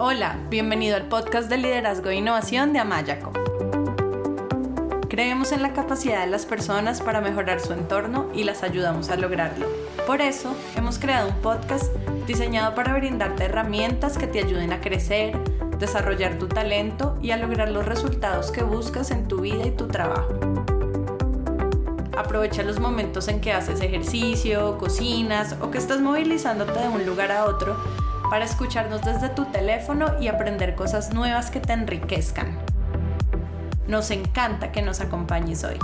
Hola, bienvenido al podcast de liderazgo e innovación de Amayaco. Creemos en la capacidad de las personas para mejorar su entorno y las ayudamos a lograrlo. Por eso, hemos creado un podcast diseñado para brindarte herramientas que te ayuden a crecer, desarrollar tu talento y a lograr los resultados que buscas en tu vida y tu trabajo. Aprovecha los momentos en que haces ejercicio, cocinas o que estás movilizándote de un lugar a otro para escucharnos desde tu teléfono y aprender cosas nuevas que te enriquezcan. Nos encanta que nos acompañes hoy.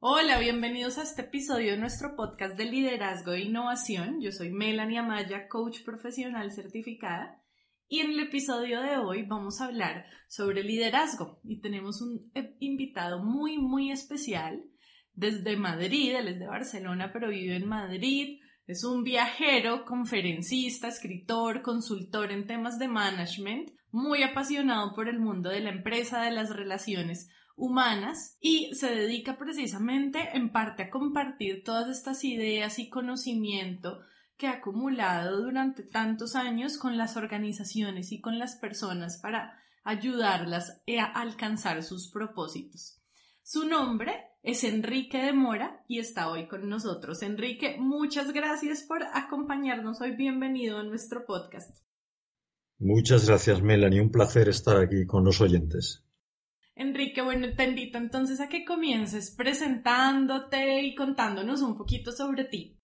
Hola, bienvenidos a este episodio de nuestro podcast de liderazgo e innovación. Yo soy Melanie Amaya, coach profesional certificada. Y en el episodio de hoy vamos a hablar sobre liderazgo y tenemos un eh, invitado muy, muy especial desde Madrid, él es de Barcelona, pero vive en Madrid. Es un viajero, conferencista, escritor, consultor en temas de management, muy apasionado por el mundo de la empresa, de las relaciones humanas y se dedica precisamente en parte a compartir todas estas ideas y conocimiento que ha acumulado durante tantos años con las organizaciones y con las personas para ayudarlas a alcanzar sus propósitos. Su nombre es Enrique de Mora y está hoy con nosotros. Enrique, muchas gracias por acompañarnos hoy. Bienvenido a nuestro podcast. Muchas gracias, Melanie. Un placer estar aquí con los oyentes. Enrique, bueno, te invito entonces a que comiences presentándote y contándonos un poquito sobre ti.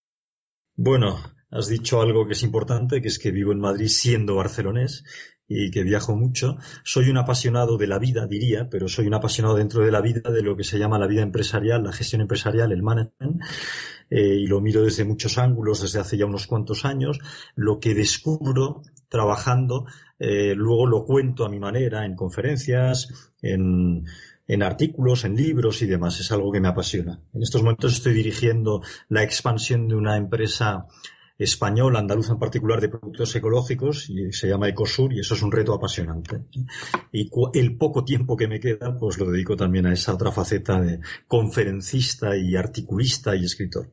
Bueno, has dicho algo que es importante, que es que vivo en Madrid siendo barcelonés y que viajo mucho. Soy un apasionado de la vida, diría, pero soy un apasionado dentro de la vida de lo que se llama la vida empresarial, la gestión empresarial, el management, eh, y lo miro desde muchos ángulos, desde hace ya unos cuantos años. Lo que descubro trabajando, eh, luego lo cuento a mi manera en conferencias, en, en artículos, en libros y demás. Es algo que me apasiona. En estos momentos estoy dirigiendo la expansión de una empresa español, andaluz en particular, de productos ecológicos y se llama Ecosur y eso es un reto apasionante. Y el poco tiempo que me queda, pues lo dedico también a esa otra faceta de conferencista y articulista y escritor.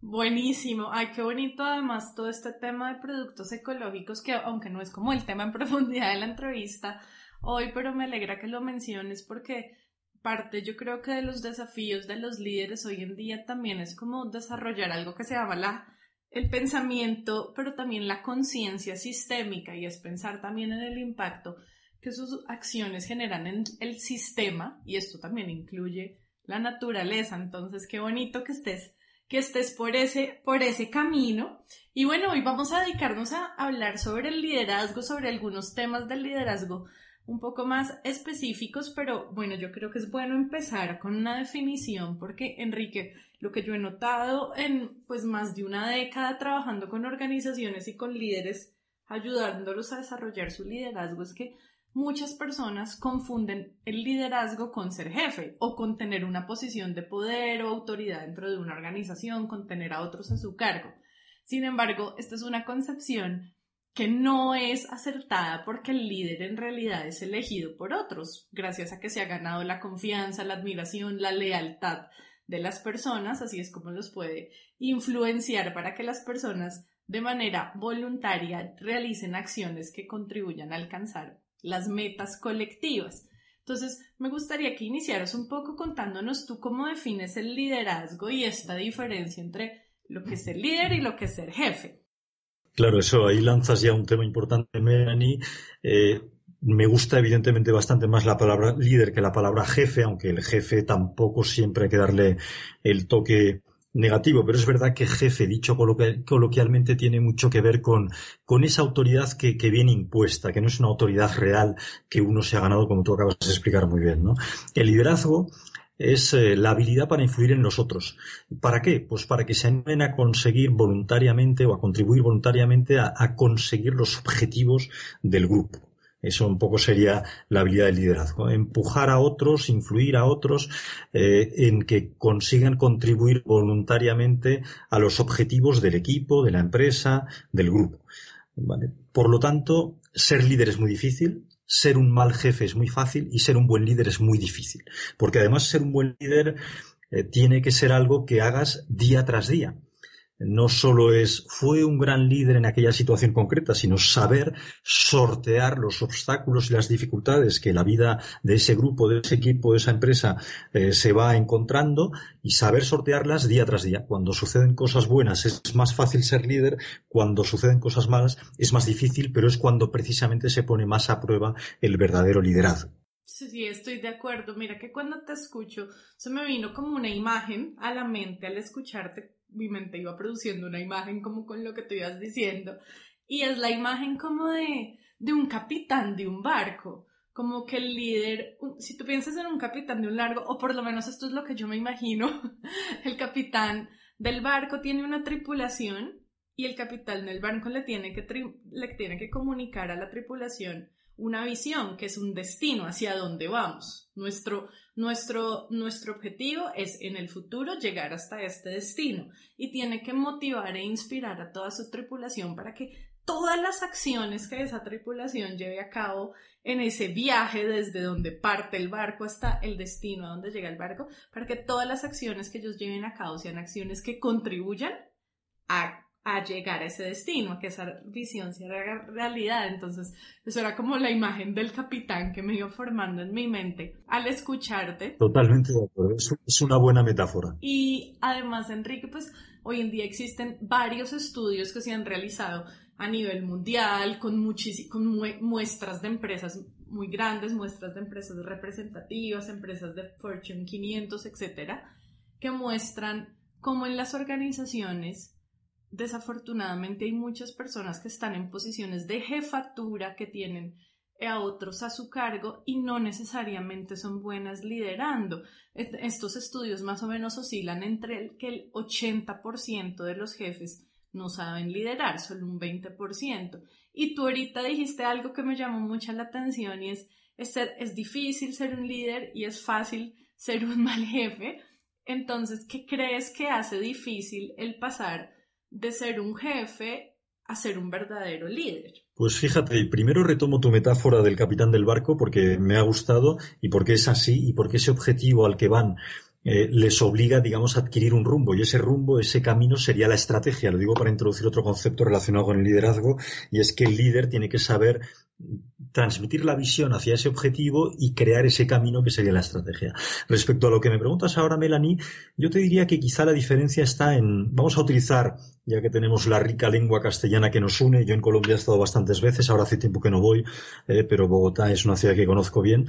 Buenísimo. Ay, qué bonito además todo este tema de productos ecológicos que aunque no es como el tema en profundidad de la entrevista hoy, pero me alegra que lo menciones porque parte yo creo que de los desafíos de los líderes hoy en día también es como desarrollar algo que se llama la el pensamiento, pero también la conciencia sistémica y es pensar también en el impacto que sus acciones generan en el sistema y esto también incluye la naturaleza. Entonces, qué bonito que estés que estés por ese, por ese camino. Y bueno, hoy vamos a dedicarnos a hablar sobre el liderazgo, sobre algunos temas del liderazgo un poco más específicos, pero bueno, yo creo que es bueno empezar con una definición porque, Enrique, lo que yo he notado en pues más de una década trabajando con organizaciones y con líderes, ayudándolos a desarrollar su liderazgo, es que muchas personas confunden el liderazgo con ser jefe o con tener una posición de poder o autoridad dentro de una organización, con tener a otros a su cargo. Sin embargo, esta es una concepción que no es acertada porque el líder en realidad es elegido por otros, gracias a que se ha ganado la confianza, la admiración, la lealtad de las personas, así es como los puede influenciar para que las personas de manera voluntaria realicen acciones que contribuyan a alcanzar las metas colectivas. Entonces, me gustaría que iniciaras un poco contándonos tú cómo defines el liderazgo y esta diferencia entre lo que es ser líder y lo que es ser jefe. Claro, eso ahí lanzas ya un tema importante, Melanie. Eh, me gusta evidentemente bastante más la palabra líder que la palabra jefe, aunque el jefe tampoco siempre hay que darle el toque negativo, pero es verdad que jefe, dicho coloquialmente, tiene mucho que ver con, con esa autoridad que, que, viene impuesta, que no es una autoridad real que uno se ha ganado, como tú acabas de explicar muy bien. ¿no? El liderazgo es eh, la habilidad para influir en los otros. ¿Para qué? Pues para que se animen a conseguir voluntariamente o a contribuir voluntariamente a, conseguir los objetivos del grupo. Eso un poco sería la habilidad del liderazgo. Empujar a otros, influir a otros eh, en que consigan contribuir voluntariamente a los objetivos del equipo, de la empresa, del grupo. Por lo tanto, ser líder es muy difícil, ser un mal jefe es muy fácil y ser un buen líder es muy difícil. Porque además ser un buen líder eh, tiene que ser algo que hagas día tras día. No solo es fue un gran líder en aquella situación concreta, sino saber sortear los obstáculos y las dificultades que la vida de ese grupo, de ese equipo, de esa empresa eh, se va encontrando y saber sortearlas día tras día. Cuando suceden cosas buenas es más fácil ser líder, cuando suceden cosas malas es más difícil, pero es cuando precisamente se pone más a prueba el verdadero liderazgo. Sí, estoy de acuerdo. Mira que cuando te escucho, se me vino como una imagen a la mente al escucharte mi mente iba produciendo una imagen como con lo que te ibas diciendo. Y es la imagen como de, de un capitán de un barco. Como que el líder, si tú piensas en un capitán de un largo, o por lo menos esto es lo que yo me imagino, el capitán del barco tiene una tripulación y el capitán del barco le tiene que, le tiene que comunicar a la tripulación una visión, que es un destino hacia dónde vamos. Nuestro, nuestro, nuestro objetivo es en el futuro llegar hasta este destino y tiene que motivar e inspirar a toda su tripulación para que todas las acciones que esa tripulación lleve a cabo en ese viaje desde donde parte el barco hasta el destino a donde llega el barco, para que todas las acciones que ellos lleven a cabo sean acciones que contribuyan a a llegar a ese destino, a que esa visión sea realidad. Entonces, eso era como la imagen del capitán que me iba formando en mi mente al escucharte. Totalmente de acuerdo, es una buena metáfora. Y además, Enrique, pues hoy en día existen varios estudios que se han realizado a nivel mundial con, con muestras de empresas muy grandes, muestras de empresas representativas, empresas de Fortune 500, etcétera, que muestran cómo en las organizaciones desafortunadamente hay muchas personas que están en posiciones de jefatura que tienen a otros a su cargo y no necesariamente son buenas liderando. Estos estudios más o menos oscilan entre el que el 80% de los jefes no saben liderar, solo un 20%. Y tú ahorita dijiste algo que me llamó mucho la atención y es, es, es difícil ser un líder y es fácil ser un mal jefe. Entonces, ¿qué crees que hace difícil el pasar de ser un jefe a ser un verdadero líder. Pues fíjate, primero retomo tu metáfora del capitán del barco porque me ha gustado y porque es así y porque ese objetivo al que van eh, les obliga, digamos, a adquirir un rumbo y ese rumbo, ese camino sería la estrategia. Lo digo para introducir otro concepto relacionado con el liderazgo y es que el líder tiene que saber transmitir la visión hacia ese objetivo y crear ese camino que sería la estrategia. Respecto a lo que me preguntas ahora, Melanie, yo te diría que quizá la diferencia está en, vamos a utilizar, ya que tenemos la rica lengua castellana que nos une, yo en Colombia he estado bastantes veces, ahora hace tiempo que no voy, eh, pero Bogotá es una ciudad que conozco bien.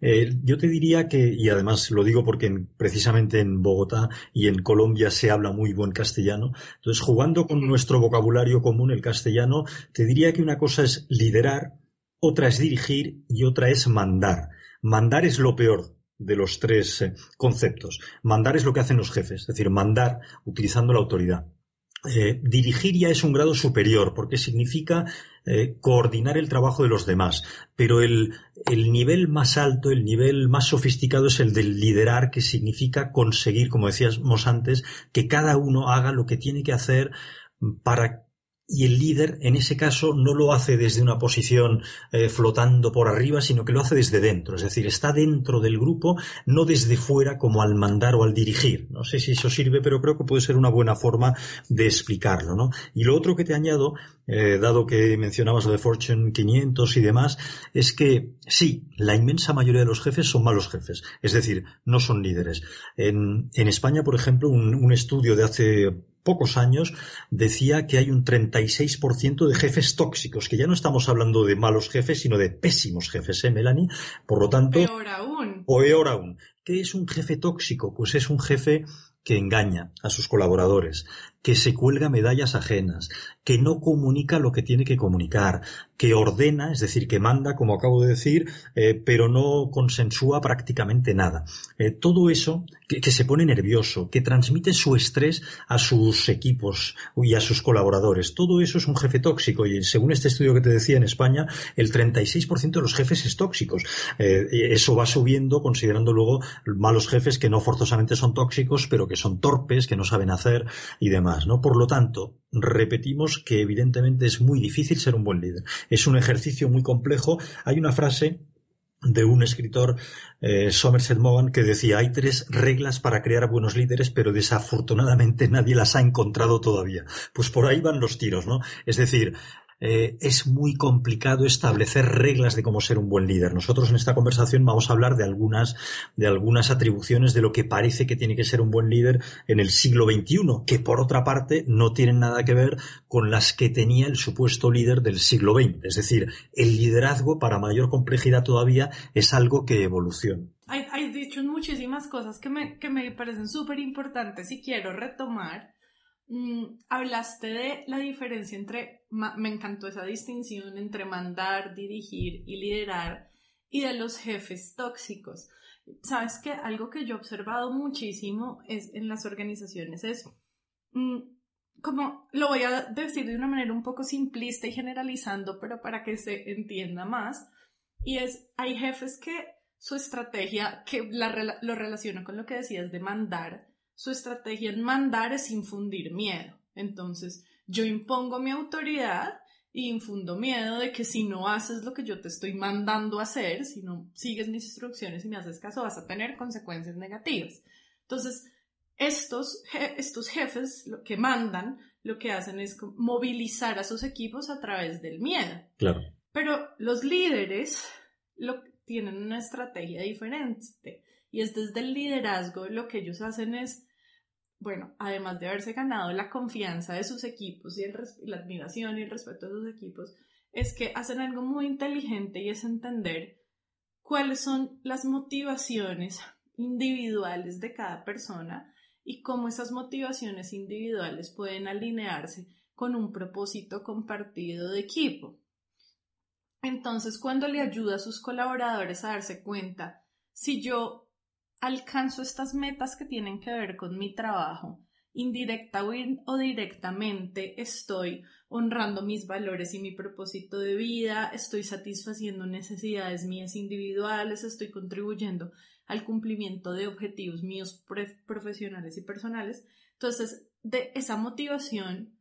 Eh, yo te diría que, y además lo digo porque precisamente en Bogotá y en Colombia se habla muy buen castellano, entonces jugando con nuestro vocabulario común, el castellano, te diría que una cosa es liderar, otra es dirigir y otra es mandar. Mandar es lo peor de los tres eh, conceptos. Mandar es lo que hacen los jefes, es decir, mandar utilizando la autoridad. Eh, dirigir ya es un grado superior porque significa eh, coordinar el trabajo de los demás, pero el, el, nivel más alto, el nivel más sofisticado es el del liderar, que significa conseguir, como decíamos antes, que cada uno haga lo que tiene que hacer para y el líder en ese caso no lo hace desde una posición eh, flotando por arriba, sino que lo hace desde dentro, es decir, está dentro del grupo, no desde fuera como al mandar o al dirigir. No sé si eso sirve, pero creo que puede ser una buena forma de explicarlo. ¿no? Y lo otro que te añado, eh, dado que mencionabas lo de Fortune 500 y demás, es que sí, la inmensa mayoría de los jefes son malos jefes, es decir, no son líderes. En, en España, por ejemplo, un, un estudio de hace pocos años decía que hay un 36% de jefes tóxicos, que ya no estamos hablando de malos jefes, sino de pésimos jefes, ¿eh, Melanie? Por lo tanto... Peor aún. O peor aún. ¿Qué es un jefe tóxico? Pues es un jefe que engaña a sus colaboradores, que se cuelga medallas ajenas, que no comunica lo que tiene que comunicar, que ordena, es decir, que manda, como acabo de decir, eh, pero no consensúa prácticamente nada. Eh, todo eso que, se pone nervioso, que transmite su estrés a sus equipos y a sus colaboradores, todo eso es un jefe tóxico y según este estudio que te decía en España, el 36% de los jefes es tóxicos. Eh, eso va subiendo considerando luego malos jefes que no forzosamente son tóxicos, pero que son torpes, que no saben hacer y demás. ¿no? Por lo tanto, repetimos que evidentemente es muy difícil ser un buen líder. Es un ejercicio muy complejo. Hay una frase de un escritor, eh, Somerset Maugham, que decía, hay tres reglas para crear buenos líderes, pero desafortunadamente nadie las ha encontrado todavía. Pues por ahí van los tiros, ¿no? Es decir, eh, es muy complicado establecer reglas de cómo ser un buen líder. Nosotros en esta conversación vamos a hablar de algunas, de algunas atribuciones de lo que parece que tiene que ser un buen líder en el siglo XXI, que por otra parte no tienen nada que ver con las que tenía el supuesto líder del siglo XX. Es decir, el liderazgo, para mayor complejidad todavía, es algo que evoluciona. Hay, dicho muchísimas cosas que me, que me parecen súper importantes y quiero retomar Mm, hablaste de la diferencia entre, me encantó esa distinción entre mandar, dirigir y liderar y de los jefes tóxicos. Sabes que algo que yo he observado muchísimo es en las organizaciones es mm, como lo voy a decir de una manera un poco simplista y generalizando, pero para que se entienda más. Y es, hay jefes que su estrategia, que lo relaciona con lo que decías de mandar, su estrategia en mandar es infundir miedo. Entonces, yo impongo mi autoridad y infundo miedo de que si no haces lo que yo te estoy mandando a hacer, si no sigues mis instrucciones y me haces caso, vas a tener consecuencias negativas. Entonces, estos, estos jefes lo que mandan, lo que hacen es movilizar a sus equipos a través del miedo. Claro. Pero los líderes lo, tienen una estrategia diferente y es desde el liderazgo lo que ellos hacen es bueno, además de haberse ganado la confianza de sus equipos y la admiración y el respeto de sus equipos, es que hacen algo muy inteligente y es entender cuáles son las motivaciones individuales de cada persona y cómo esas motivaciones individuales pueden alinearse con un propósito compartido de equipo. Entonces, cuando le ayuda a sus colaboradores a darse cuenta, si yo alcanzo estas metas que tienen que ver con mi trabajo, indirecta o directamente estoy honrando mis valores y mi propósito de vida, estoy satisfaciendo necesidades mías individuales, estoy contribuyendo al cumplimiento de objetivos míos profesionales y personales. Entonces, de esa motivación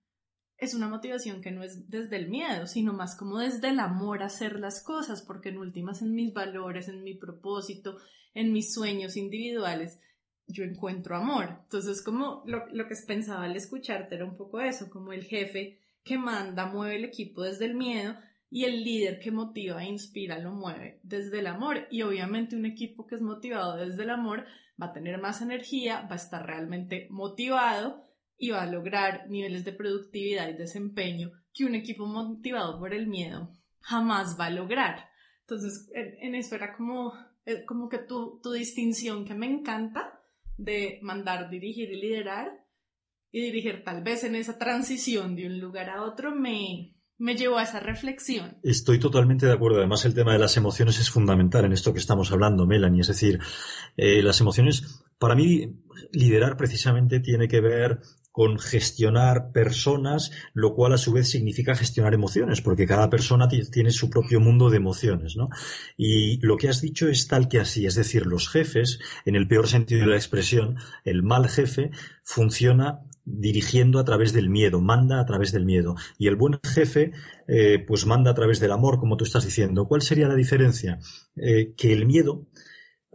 es una motivación que no es desde el miedo, sino más como desde el amor a hacer las cosas, porque en últimas en mis valores, en mi propósito, en mis sueños individuales, yo encuentro amor. Entonces, como lo, lo que pensaba al escucharte era un poco eso, como el jefe que manda, mueve el equipo desde el miedo y el líder que motiva e inspira lo mueve desde el amor. Y obviamente un equipo que es motivado desde el amor va a tener más energía, va a estar realmente motivado y va a lograr niveles de productividad y desempeño que un equipo motivado por el miedo jamás va a lograr. Entonces, en, eso era como, eh, como que tu, tu distinción que me encanta de mandar, dirigir y liderar y dirigir tal vez en esa transición de un lugar a otro me, me llevó a esa reflexión. Estoy totalmente de acuerdo. Además, el tema de las emociones es fundamental en esto que estamos hablando, Melanie. Es decir, eh, las emociones, para mí, liderar precisamente tiene que ver con gestionar personas, lo cual a su vez significa gestionar emociones, porque cada persona tiene su propio mundo de emociones, ¿no? Y lo que has dicho es tal que así, es decir, los jefes, en el peor sentido de la expresión, el mal jefe funciona dirigiendo a través del miedo, manda a través del miedo. Y el buen jefe, eh, pues manda a través del amor, como tú estás diciendo. ¿Cuál sería la diferencia? Eh, que el miedo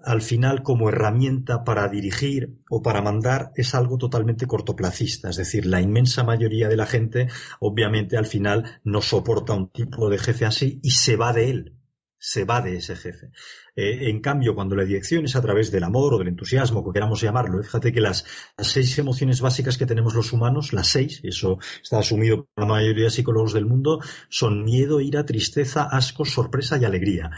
al final como herramienta para dirigir o para mandar es algo totalmente cortoplacista. Es decir, la inmensa mayoría de la gente obviamente al final no soporta un tipo de jefe así y se va de él, se va de ese jefe. Eh, en cambio, cuando la dirección es a través del amor o del entusiasmo, como queramos llamarlo, fíjate que las, las, seis emociones básicas que tenemos los humanos, las seis, eso está asumido por la mayoría de psicólogos del mundo, son miedo, ira, tristeza, asco, sorpresa y alegría.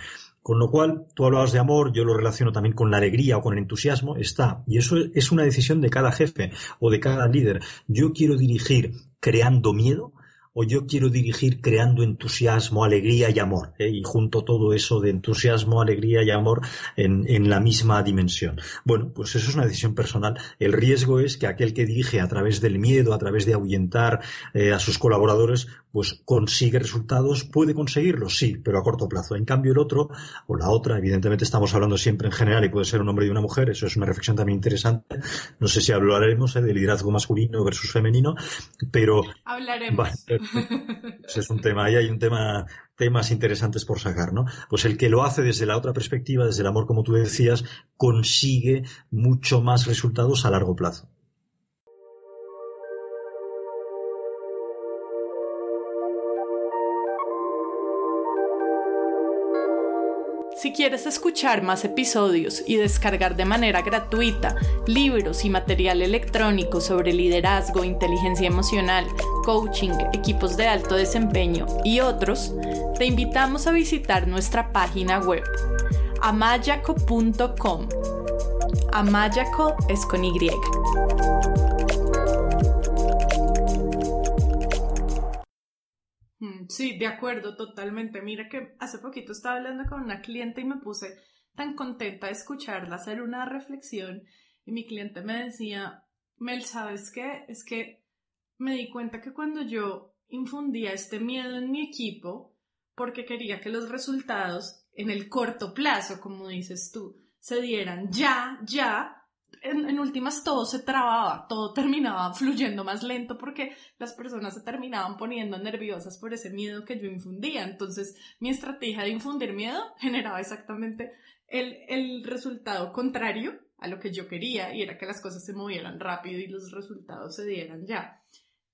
Con lo cual, tú hablabas de amor, yo lo relaciono también con la alegría o con el entusiasmo, está. Y eso es una decisión de cada jefe o de cada líder. Yo quiero dirigir creando miedo o yo quiero dirigir creando entusiasmo, alegría y amor, ¿eh? y junto todo eso de entusiasmo, alegría y amor en, en, la misma dimensión. Bueno, pues eso es una decisión personal. El riesgo es que aquel que dirige a través del miedo, a través de ahuyentar eh, a sus colaboradores, pues consigue resultados, puede conseguirlos, sí, pero a corto plazo. En cambio, el otro o la otra, evidentemente estamos hablando siempre en general y puede ser un hombre y una mujer, eso es una reflexión también interesante. No sé si hablaremos ¿eh? de liderazgo masculino versus femenino, pero hablaremos Es un tema, ahí hay un tema, temas interesantes por sacar, ¿no? Pues el que lo hace desde la otra perspectiva, desde el amor, como tú decías, consigue mucho más resultados a largo plazo. Quieres escuchar más episodios y descargar de manera gratuita libros y material electrónico sobre liderazgo, inteligencia emocional, coaching, equipos de alto desempeño y otros, te invitamos a visitar nuestra página web amayaco.com. Amayaco es con Y. Sí, de acuerdo, totalmente. Mira que hace poquito estaba hablando con una cliente y me puse tan contenta de escucharla hacer una reflexión y mi cliente me decía, Mel, ¿sabes qué? Es que me di cuenta que cuando yo infundía este miedo en mi equipo, porque quería que los resultados en el corto plazo, como dices tú, se dieran ya, ya, en, últimas todo se trababa, todo terminaba fluyendo más lento porque las personas se terminaban poniendo nerviosas por ese miedo que yo infundía. Entonces mi estrategia de infundir miedo generaba exactamente el, el resultado contrario a lo que yo quería y era que las cosas se movieran rápido y los resultados se dieran ya.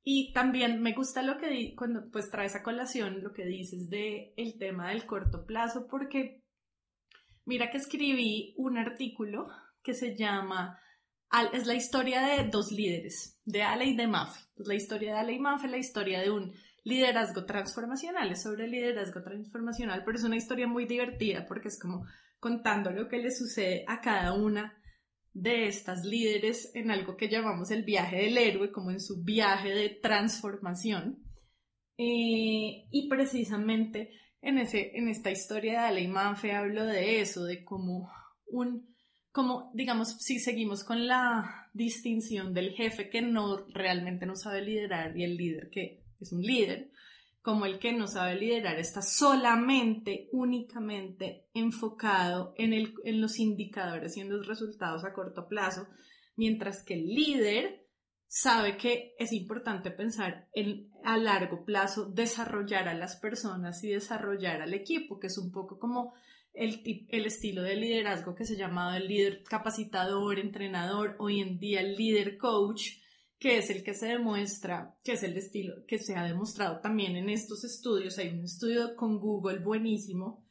Y también me gusta lo que cuando pues traes a colación lo que dices de el tema del corto plazo porque mira que escribí un artículo que se llama, es la historia de dos líderes, de Ale y de Mafe. la historia de Ale y Mafe la historia de un liderazgo transformacional, es sobre liderazgo transformacional, pero es una historia muy divertida porque es como contando lo que le sucede a cada una de estas líderes en algo que llamamos el viaje del héroe, como en su viaje de transformación. Eh, y precisamente en, ese, en esta historia de Ale y Mafe hablo de eso, de cómo un como, digamos, si seguimos con la distinción del jefe que no realmente no sabe liderar y el líder que es un líder, como el que no sabe liderar está solamente, únicamente enfocado en, el, en los indicadores y en los resultados a corto plazo, mientras que el líder sabe que es importante pensar en a largo plazo desarrollar a las personas y desarrollar al equipo, que es un poco como el, estilo de liderazgo que se llamaba el líder capacitador, entrenador, hoy en día el líder coach, que es el que se demuestra, que es el estilo que se ha demostrado también en estos estudios. Hay un estudio con Google buenísimo,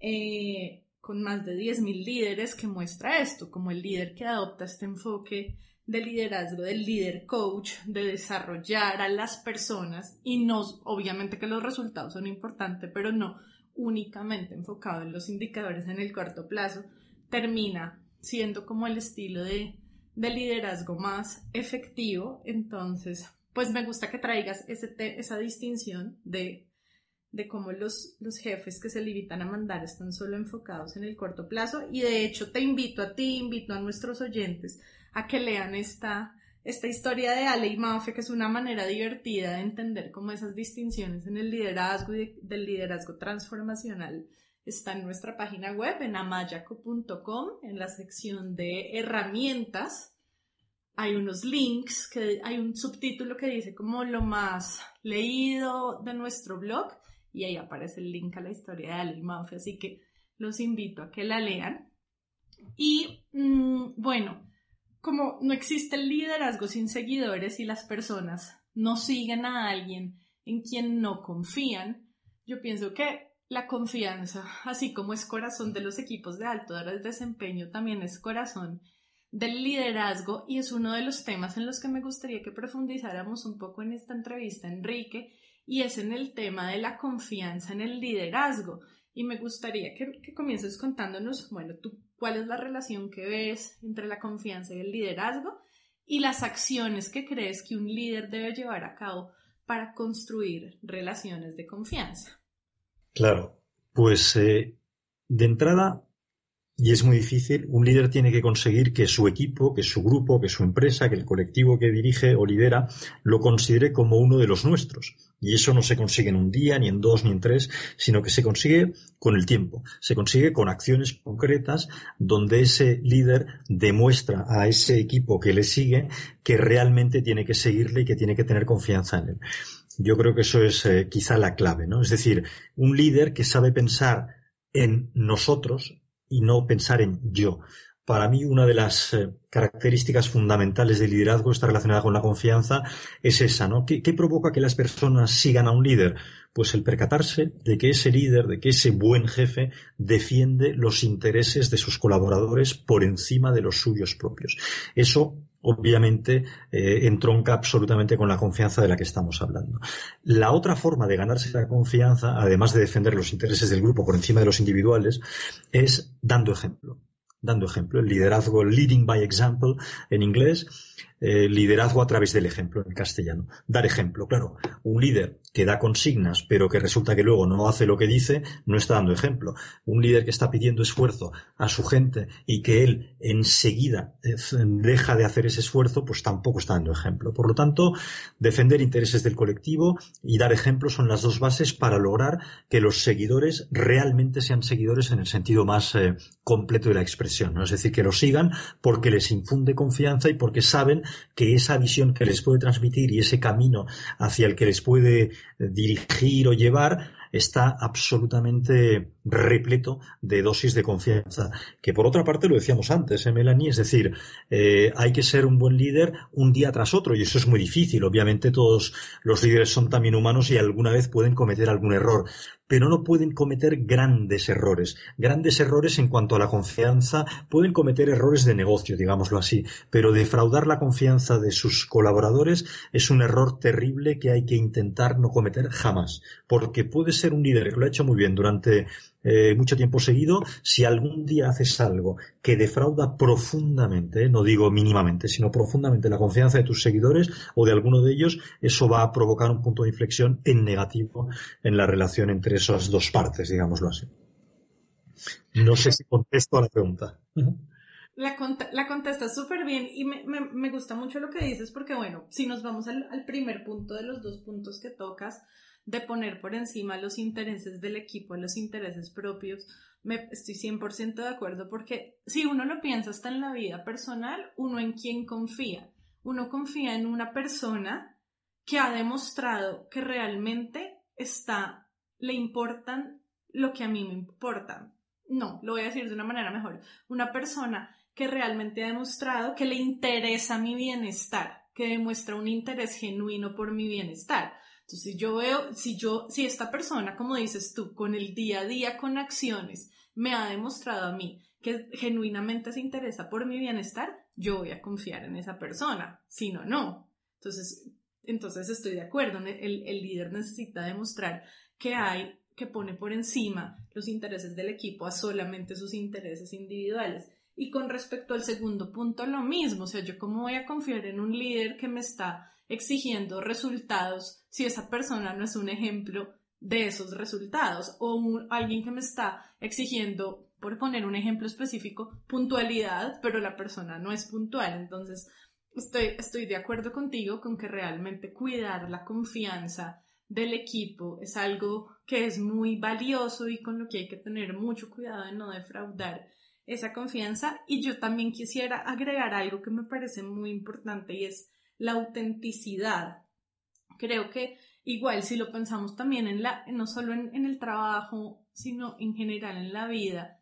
eh, con más de 10.000 líderes que muestra esto, como el líder que adopta este enfoque de liderazgo, del líder coach, de desarrollar a las personas y no, obviamente que los resultados son importantes, pero no únicamente enfocado en los indicadores en el corto plazo, termina siendo como el estilo de, liderazgo más efectivo. Entonces, pues me gusta que traigas ese esa distinción de, de cómo los, los jefes que se limitan a mandar están solo enfocados en el corto plazo. Y de hecho te invito a ti, invito a nuestros oyentes a que lean esta, esta historia de Ale y que es una manera divertida de entender cómo esas distinciones en el liderazgo y del liderazgo transformacional está en nuestra página web, en amayaco.com, en la sección de herramientas. Hay unos links, que hay un subtítulo que dice como lo más leído de nuestro blog y ahí aparece el link a la historia de Ale y así que los invito a que la lean. Y mm, bueno, como no existe el liderazgo sin seguidores y las personas no siguen a alguien en quien no confían, yo pienso que la confianza, así como es corazón de los equipos de alto desempeño, también es corazón del liderazgo y es uno de los temas en los que me gustaría que profundizáramos un poco en esta entrevista, Enrique, y es en el tema de la confianza en el liderazgo. Y me gustaría que, que comiences contándonos, bueno, tú cuál es la relación que ves entre la confianza y el liderazgo y las acciones que crees que un líder debe llevar a cabo para construir relaciones de confianza. Claro, pues eh, de entrada, y es muy difícil, un líder tiene que conseguir que su equipo, que su grupo, que su empresa, que el colectivo que dirige o lidera, lo considere como uno de los nuestros. Y eso no se consigue en un día, ni en dos, ni en tres, sino que se consigue con el tiempo. Se consigue con acciones concretas donde ese líder demuestra a ese equipo que le sigue que realmente tiene que seguirle y que tiene que tener confianza en él. Yo creo que eso es eh, quizá la clave, ¿no? Es decir, un líder que sabe pensar en nosotros y no pensar en yo. Para mí, una de las eh, características fundamentales del liderazgo está relacionada con la confianza, es esa, ¿no? ¿Qué, provoca que las personas sigan a un líder? Pues el percatarse de que ese líder, de que ese buen jefe defiende los intereses de sus colaboradores por encima de los suyos propios. Eso obviamente eh, entronca absolutamente con la confianza de la que estamos hablando. La otra forma de ganarse la confianza, además de defender los intereses del grupo por encima de los individuales, es dando ejemplo dando ejemplo, el liderazgo leading by example en inglés, eh, liderazgo a través del ejemplo en castellano. Dar ejemplo, claro. Un líder que da consignas, pero que resulta que luego no hace lo que dice, no está dando ejemplo. Un líder que está pidiendo esfuerzo a su gente y que él enseguida eh, deja de hacer ese esfuerzo, pues tampoco está dando ejemplo. Por lo tanto, defender intereses del colectivo y dar ejemplo son las dos bases para lograr que los seguidores realmente sean seguidores en el sentido más eh, completo de la expresión. ¿No? Es decir, que lo sigan porque les infunde confianza y porque saben que esa visión que les puede transmitir y ese camino hacia el que les puede dirigir o llevar está absolutamente repleto de dosis de confianza. Que por otra parte lo decíamos antes, ¿eh, Melanie? Es decir, eh, hay que ser un buen líder un día tras otro y eso es muy difícil. Obviamente todos los líderes son también humanos y alguna vez pueden cometer algún error pero no pueden cometer grandes errores. Grandes errores en cuanto a la confianza, pueden cometer errores de negocio, digámoslo así, pero defraudar la confianza de sus colaboradores es un error terrible que hay que intentar no cometer jamás, porque puede ser un líder que lo ha hecho muy bien durante eh, mucho tiempo seguido, si algún día haces algo que defrauda profundamente, no digo mínimamente, sino profundamente la confianza de tus seguidores o de alguno de ellos, eso va a provocar un punto de inflexión en negativo en la relación entre esas dos partes, digámoslo así. No sé si contesto a la pregunta. La, la contestas súper bien y me, gusta mucho lo que dices porque, bueno, si nos vamos al primer punto de los dos puntos que tocas, de poner por encima los intereses del equipo, los intereses propios, me, estoy 100% de acuerdo porque si uno lo piensa hasta en la vida personal, uno en quién confía. Uno confía en una persona que ha demostrado que realmente está, le importan lo que a mí me importa. No, lo voy a decir de una manera mejor. Una persona que realmente ha demostrado que le interesa mi bienestar, que demuestra un interés genuino por mi bienestar. Entonces yo veo, si yo, si esta persona, como dices tú, con el día a día, con acciones, me ha demostrado a mí que genuinamente se interesa por mi bienestar, yo voy a confiar en esa persona. Si no, no. Entonces, entonces estoy de acuerdo. El, el líder necesita demostrar que hay, que pone por encima los intereses del equipo a solamente sus intereses individuales. Y con respecto al segundo punto, lo mismo. O sea, yo cómo voy a confiar en un líder que me está exigiendo resultados si esa persona no es un ejemplo de esos resultados o alguien que me está exigiendo, por poner un ejemplo específico, puntualidad, pero la persona no es puntual. Entonces, estoy, estoy de acuerdo contigo con que realmente cuidar la confianza del equipo es algo que es muy valioso y con lo que hay que tener mucho cuidado de no defraudar esa confianza. Y yo también quisiera agregar algo que me parece muy importante y es la autenticidad. Creo que igual si lo pensamos también en la, no solo en, el trabajo, sino en general en la vida,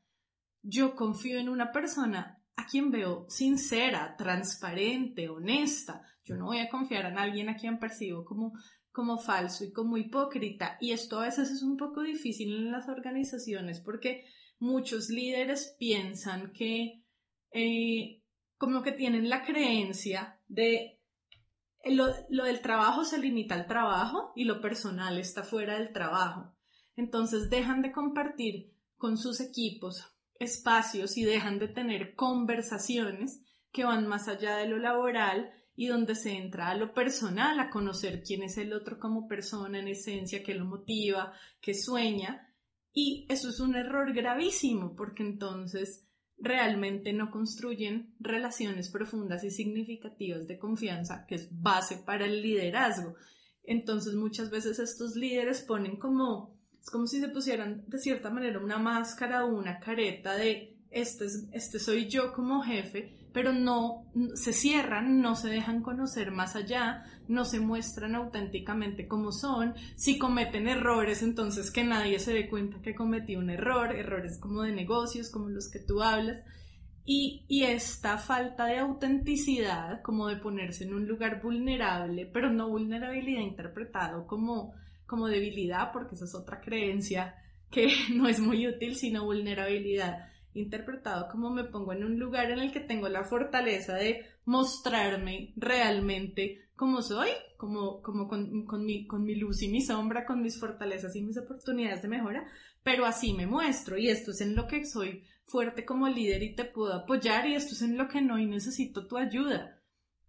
yo confío en una persona a quien veo sincera, transparente, honesta. Yo no voy a confiar en alguien a quien percibo como, como falso y como hipócrita. Y esto a veces es un poco difícil en las organizaciones porque muchos líderes piensan que eh, como que tienen la creencia de lo, del trabajo se limita al trabajo y lo personal está fuera del trabajo. Entonces dejan de compartir con sus equipos espacios y dejan de tener conversaciones que van más allá de lo laboral y donde se entra a lo personal, a conocer quién es el otro como persona en esencia, qué lo motiva, qué sueña. Y eso es un error gravísimo porque entonces realmente no construyen relaciones profundas y significativas de confianza, que es base para el liderazgo. Entonces muchas veces estos líderes ponen como, es como si se pusieran de cierta manera una máscara o una careta de este, este soy yo como jefe, pero no se cierran, no se dejan conocer más allá, no se muestran auténticamente como son. Si cometen errores, entonces que nadie se dé cuenta que cometí un error, errores como de negocios, como los que tú hablas. Y, esta falta de autenticidad, como de ponerse en un lugar vulnerable, pero no vulnerabilidad interpretado como, como debilidad, porque esa es otra creencia que no es muy útil, sino vulnerabilidad interpretado como me pongo en un lugar en el que tengo la fortaleza de mostrarme realmente como soy, como, como con, con, mi, con mi luz y mi sombra, con mis fortalezas y mis oportunidades de mejora, pero así me muestro y esto es en lo que soy fuerte como líder y te puedo apoyar y esto es en lo que no y necesito tu ayuda.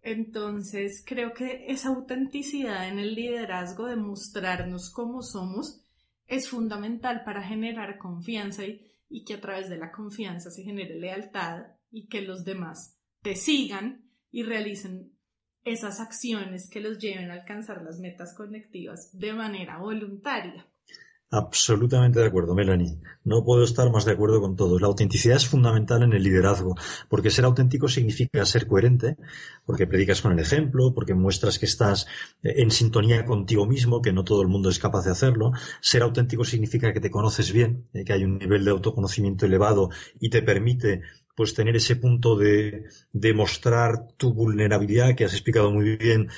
Entonces creo que esa autenticidad en el liderazgo de mostrarnos como somos es fundamental para generar confianza y, y que a través de la confianza se genere lealtad y que los demás te sigan y realicen esas acciones que los lleven a alcanzar las metas colectivas de manera voluntaria. Absolutamente de acuerdo, Melanie. No puedo estar más de acuerdo con todo. La autenticidad es fundamental en el liderazgo, porque ser auténtico significa ser coherente, porque predicas con el ejemplo, porque muestras que estás eh, en sintonía contigo mismo, que no todo el mundo es capaz de hacerlo. Ser auténtico significa que te conoces bien, eh, que hay un nivel de autoconocimiento elevado y te permite pues tener ese punto de demostrar tu vulnerabilidad que has explicado muy bien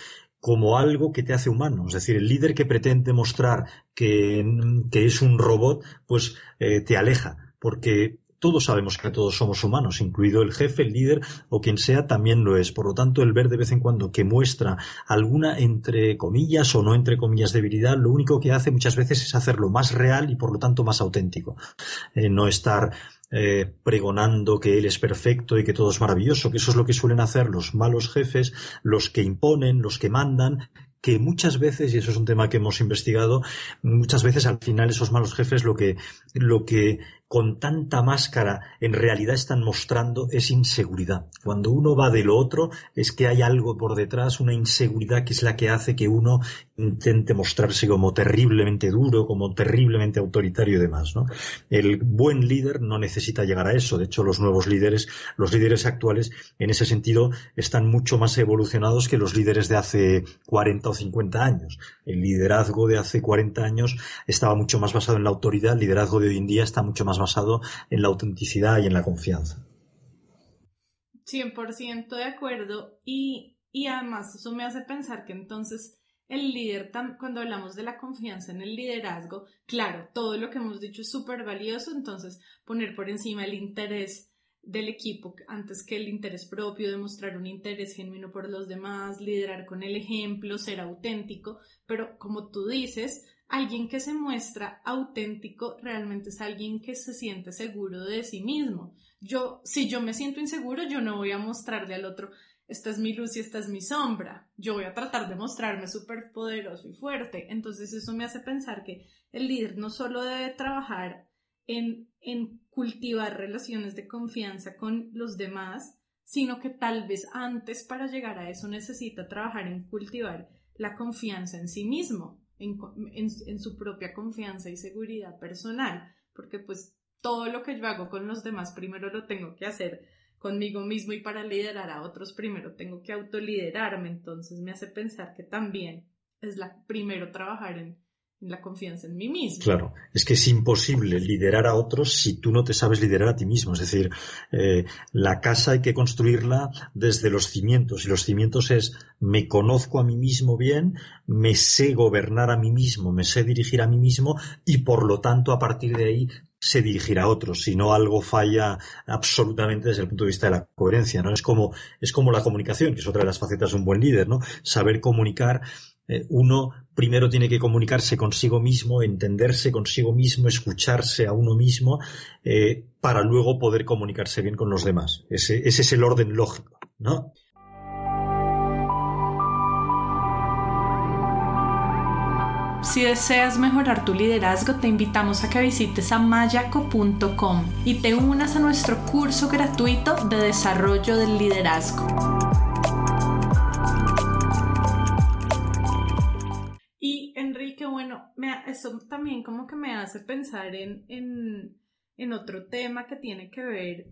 como algo que te hace humano. Es decir, el líder que pretende mostrar que, es un robot, pues eh, te aleja, porque todos sabemos que todos somos humanos, incluido el jefe, el líder o quien sea, también lo es. Por lo tanto, el ver de vez en cuando que muestra alguna entre comillas o no entre comillas debilidad, lo único que hace muchas veces es hacerlo más real y por lo tanto más auténtico. Eh, no estar eh, pregonando que él es perfecto y que todo es maravilloso, que eso es lo que suelen hacer los malos jefes, los que imponen, los que mandan, que muchas veces, y eso es un tema que hemos investigado, muchas veces al final esos malos jefes lo que, lo que con tanta máscara en realidad están mostrando es inseguridad. Cuando uno va de lo otro es que hay algo por detrás, una inseguridad que es la que hace que uno intente mostrarse como terriblemente duro, como terriblemente autoritario y demás. ¿no? El buen líder no necesita llegar a eso. De hecho, los nuevos líderes, los líderes actuales, en ese sentido, están mucho más evolucionados que los líderes de hace 40 o 50 años. El liderazgo de hace 40 años estaba mucho más basado en la autoridad, el liderazgo de hoy en día está mucho más basado en la autenticidad y en la confianza. 100% de acuerdo y, y además eso me hace pensar que entonces el líder, cuando hablamos de la confianza en el liderazgo, claro, todo lo que hemos dicho es súper valioso, entonces poner por encima el interés del equipo antes que el interés propio, demostrar un interés genuino por los demás, liderar con el ejemplo, ser auténtico, pero como tú dices, alguien que se muestra auténtico realmente es alguien que se siente seguro de sí mismo. Yo, si yo me siento inseguro, yo no voy a mostrarle al otro, esta es mi luz y esta es mi sombra. Yo voy a tratar de mostrarme súper poderoso y fuerte. Entonces eso me hace pensar que el líder no solo debe trabajar en, en cultivar relaciones de confianza con los demás, sino que tal vez antes para llegar a eso necesita trabajar en cultivar la confianza en sí mismo en, su propia confianza y seguridad personal, porque pues todo lo que yo hago con los demás primero lo tengo que hacer conmigo mismo y para liderar a otros primero tengo que autoliderarme, entonces me hace pensar que también es la primero trabajar en la confianza en mí mismo. Claro, es que es imposible liderar a otros si tú no te sabes liderar a ti mismo. Es decir, eh, la casa hay que construirla desde los cimientos y los cimientos es me conozco a mí mismo bien, me sé gobernar a mí mismo, me sé dirigir a mí mismo y por lo tanto a partir de ahí se dirigirá a otros, si no algo falla absolutamente desde el punto de vista de la coherencia, ¿no? Es como, es como la comunicación, que es otra de las facetas de un buen líder, ¿no? Saber comunicar eh, uno primero tiene que comunicarse consigo mismo, entenderse consigo mismo, escucharse a uno mismo, eh, para luego poder comunicarse bien con los demás. Ese, ese es el orden lógico, ¿no? Si deseas mejorar tu liderazgo, te invitamos a que visites amayaco.com y te unas a nuestro curso gratuito de desarrollo del liderazgo. eso también como que me hace pensar en, en otro tema que tiene que ver,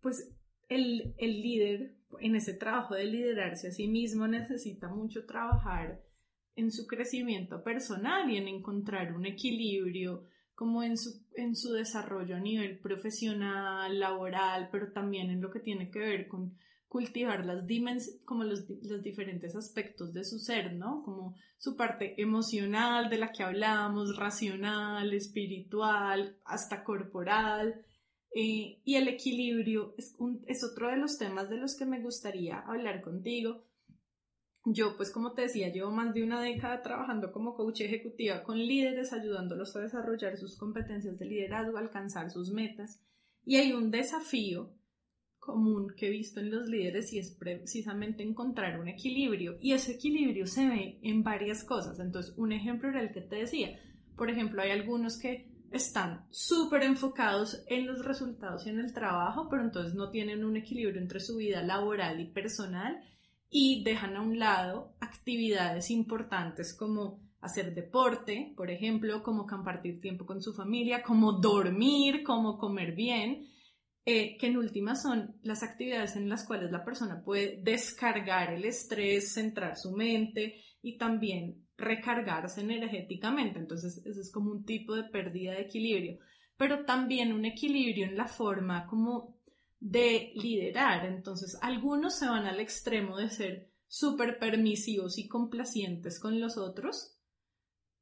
pues el, el líder en ese trabajo de liderarse a sí mismo necesita mucho trabajar en su crecimiento personal y en encontrar un equilibrio como en su, en su desarrollo a nivel profesional, laboral, pero también en lo que tiene que ver con cultivar las dimens como los, los, diferentes aspectos de su ser, ¿no? Como su parte emocional de la que hablamos, racional, espiritual, hasta corporal. Eh, y el equilibrio es, un, es otro de los temas de los que me gustaría hablar contigo, yo, pues como te decía, llevo más de una década trabajando como coach ejecutiva con líderes, ayudándolos a desarrollar sus competencias de liderazgo, alcanzar sus metas. Y hay un desafío común que he visto en los líderes y es precisamente encontrar un equilibrio. Y ese equilibrio se ve en varias cosas. Entonces, un ejemplo era el que te decía. Por ejemplo, hay algunos que están súper enfocados en los resultados y en el trabajo, pero entonces no tienen un equilibrio entre su vida laboral y personal y dejan a un lado actividades importantes como hacer deporte, por ejemplo, como compartir tiempo con su familia, como dormir, como comer bien, eh, que en última son las actividades en las cuales la persona puede descargar el estrés, centrar su mente y también recargarse energéticamente. Entonces, eso es como un tipo de pérdida de equilibrio, pero también un equilibrio en la forma como de liderar. Entonces, algunos se van al extremo de ser súper permisivos y complacientes con los otros.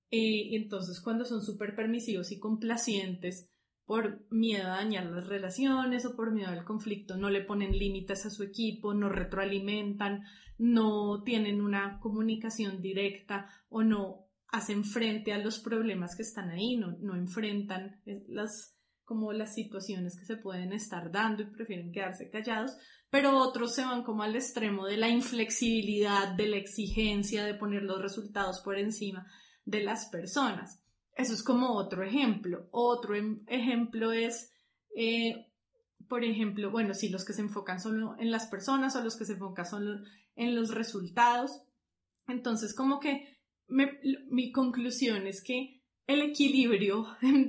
Eh, entonces, cuando son súper permisivos y complacientes por miedo a dañar las relaciones o por miedo al conflicto, no le ponen límites a su equipo, no retroalimentan, no tienen una comunicación directa o no hacen frente a los problemas que están ahí, no, no enfrentan las como las situaciones que se pueden estar dando y prefieren quedarse callados, pero otros se van como al extremo de la inflexibilidad, de la exigencia, de poner los resultados por encima de las personas. Eso es como otro ejemplo. Otro em, ejemplo es, eh, por ejemplo, bueno, si los que se enfocan solo en las personas o los que se enfocan solo en los resultados. Entonces, como que mi conclusión es que el equilibrio en,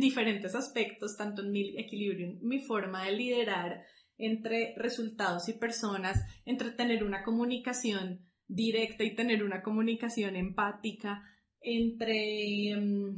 diferentes aspectos, tanto en mi equilibrio, en mi forma de liderar entre resultados y personas, entre tener una comunicación directa y tener una comunicación empática, entre em,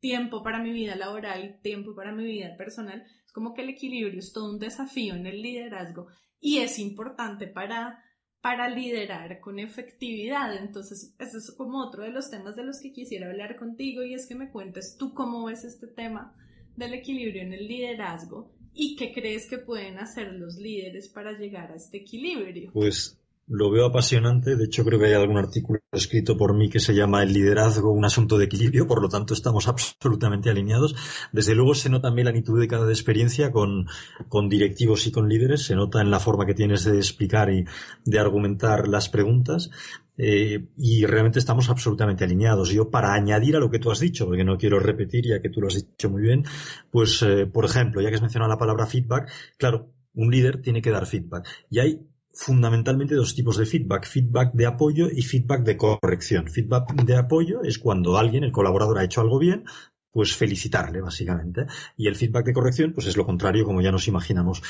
tiempo para mi vida laboral y tiempo para mi vida personal. Es como que el equilibrio es todo un desafío en el liderazgo y es importante para para liderar con efectividad. Entonces, ese es como otro de los temas de los que quisiera hablar contigo y es que me cuentes tú cómo ves este tema del equilibrio en el liderazgo y qué crees que pueden hacer los líderes para llegar a este equilibrio. Pues lo veo apasionante. De hecho, creo que hay algún artículo escrito por mí que se llama El liderazgo, un asunto de equilibrio. Por lo tanto, estamos absolutamente alineados. Desde luego, se nota también la actitud de cada experiencia con, con directivos y con líderes. Se nota en la forma que tienes de explicar y de argumentar las preguntas. Eh, y realmente estamos absolutamente alineados. Yo, para añadir a lo que tú has dicho, porque no quiero repetir, ya que tú lo has dicho muy bien, pues, eh, por ejemplo, ya que has mencionado la palabra feedback, claro, un líder tiene que dar feedback. Y hay fundamentalmente dos tipos de feedback, feedback de apoyo y feedback de corrección. Feedback de apoyo es cuando alguien, el colaborador, ha hecho algo bien, pues felicitarle, básicamente. Y el feedback de corrección, pues es lo contrario, como ya nos imaginamos.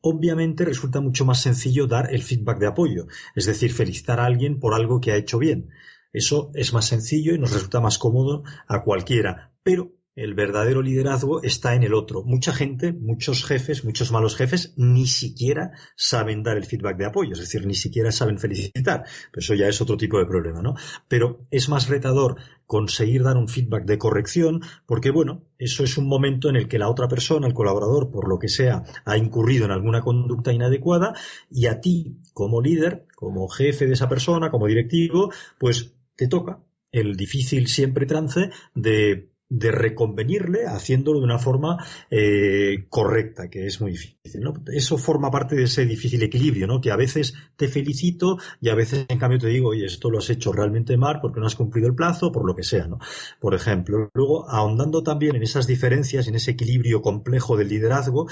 Obviamente resulta mucho más sencillo dar el feedback de apoyo, es decir, felicitar a alguien por algo que ha hecho bien. Eso es más sencillo y nos resulta más cómodo a cualquiera, pero el verdadero liderazgo está en el otro. Mucha gente, muchos jefes, muchos malos jefes, ni siquiera saben dar el feedback de apoyo, es decir, ni siquiera saben felicitar. Pero eso ya es otro tipo de problema, ¿no? Pero es más retador conseguir dar un feedback de corrección, porque bueno, eso es un momento en el que la otra persona, el colaborador, por lo que sea, ha incurrido en alguna conducta inadecuada y a ti, como líder, como jefe de esa persona, como directivo, pues te toca el difícil siempre trance de de reconvenirle haciéndolo de una forma eh, correcta, que es muy difícil. Eso forma parte de ese difícil equilibrio, ¿no? que a veces te felicito y a veces en cambio te digo, oye, esto lo has hecho realmente mal porque no has cumplido el plazo, por lo que sea. Por ejemplo, luego ahondando también en esas diferencias, en ese equilibrio complejo del liderazgo,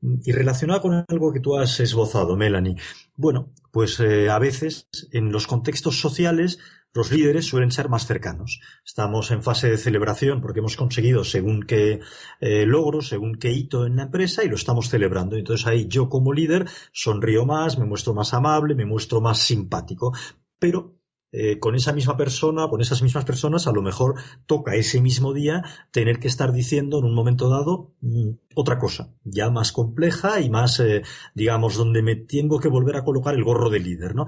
Y relacionado con algo que tú has esbozado, Melanie. Bueno, pues eh, a veces en los contextos sociales los líderes suelen ser más cercanos. Estamos en fase de celebración porque hemos conseguido según qué eh, logro, según qué hito en la empresa y lo estamos celebrando. Entonces ahí yo como líder sonrío más, me muestro más amable, me muestro más simpático. Pero eh, con esa misma persona, con esas mismas personas, a lo mejor toca ese mismo día tener que estar diciendo en un momento dado mm, otra cosa, ya más compleja y más, eh, digamos, donde me tengo que volver a colocar el gorro de líder, ¿no?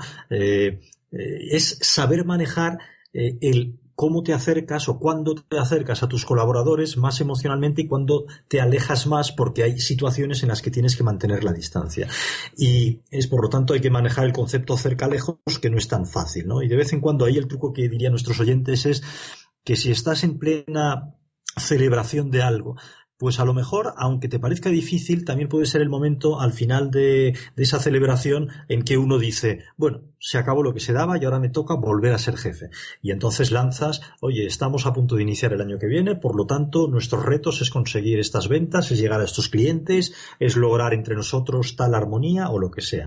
Es saber manejar el cómo te acercas o cuándo te acercas a tus colaboradores más emocionalmente y cuándo te alejas más porque hay situaciones en las que tienes que mantener la distancia. Y es por lo tanto hay que manejar el concepto cerca-lejos que no es tan fácil, ¿no? Y de vez en cuando ahí el truco que diría nuestros oyentes es que si estás en plena celebración de algo, pues a lo mejor, aunque te parezca difícil, también puede ser el momento al final de, esa celebración en que uno dice, bueno, se acabó lo que se daba y ahora me toca volver a ser jefe. Y entonces lanzas, oye, estamos a punto de iniciar el año que viene, por lo tanto, nuestros retos es conseguir estas ventas, es llegar a estos clientes, es lograr entre nosotros tal armonía o lo que sea.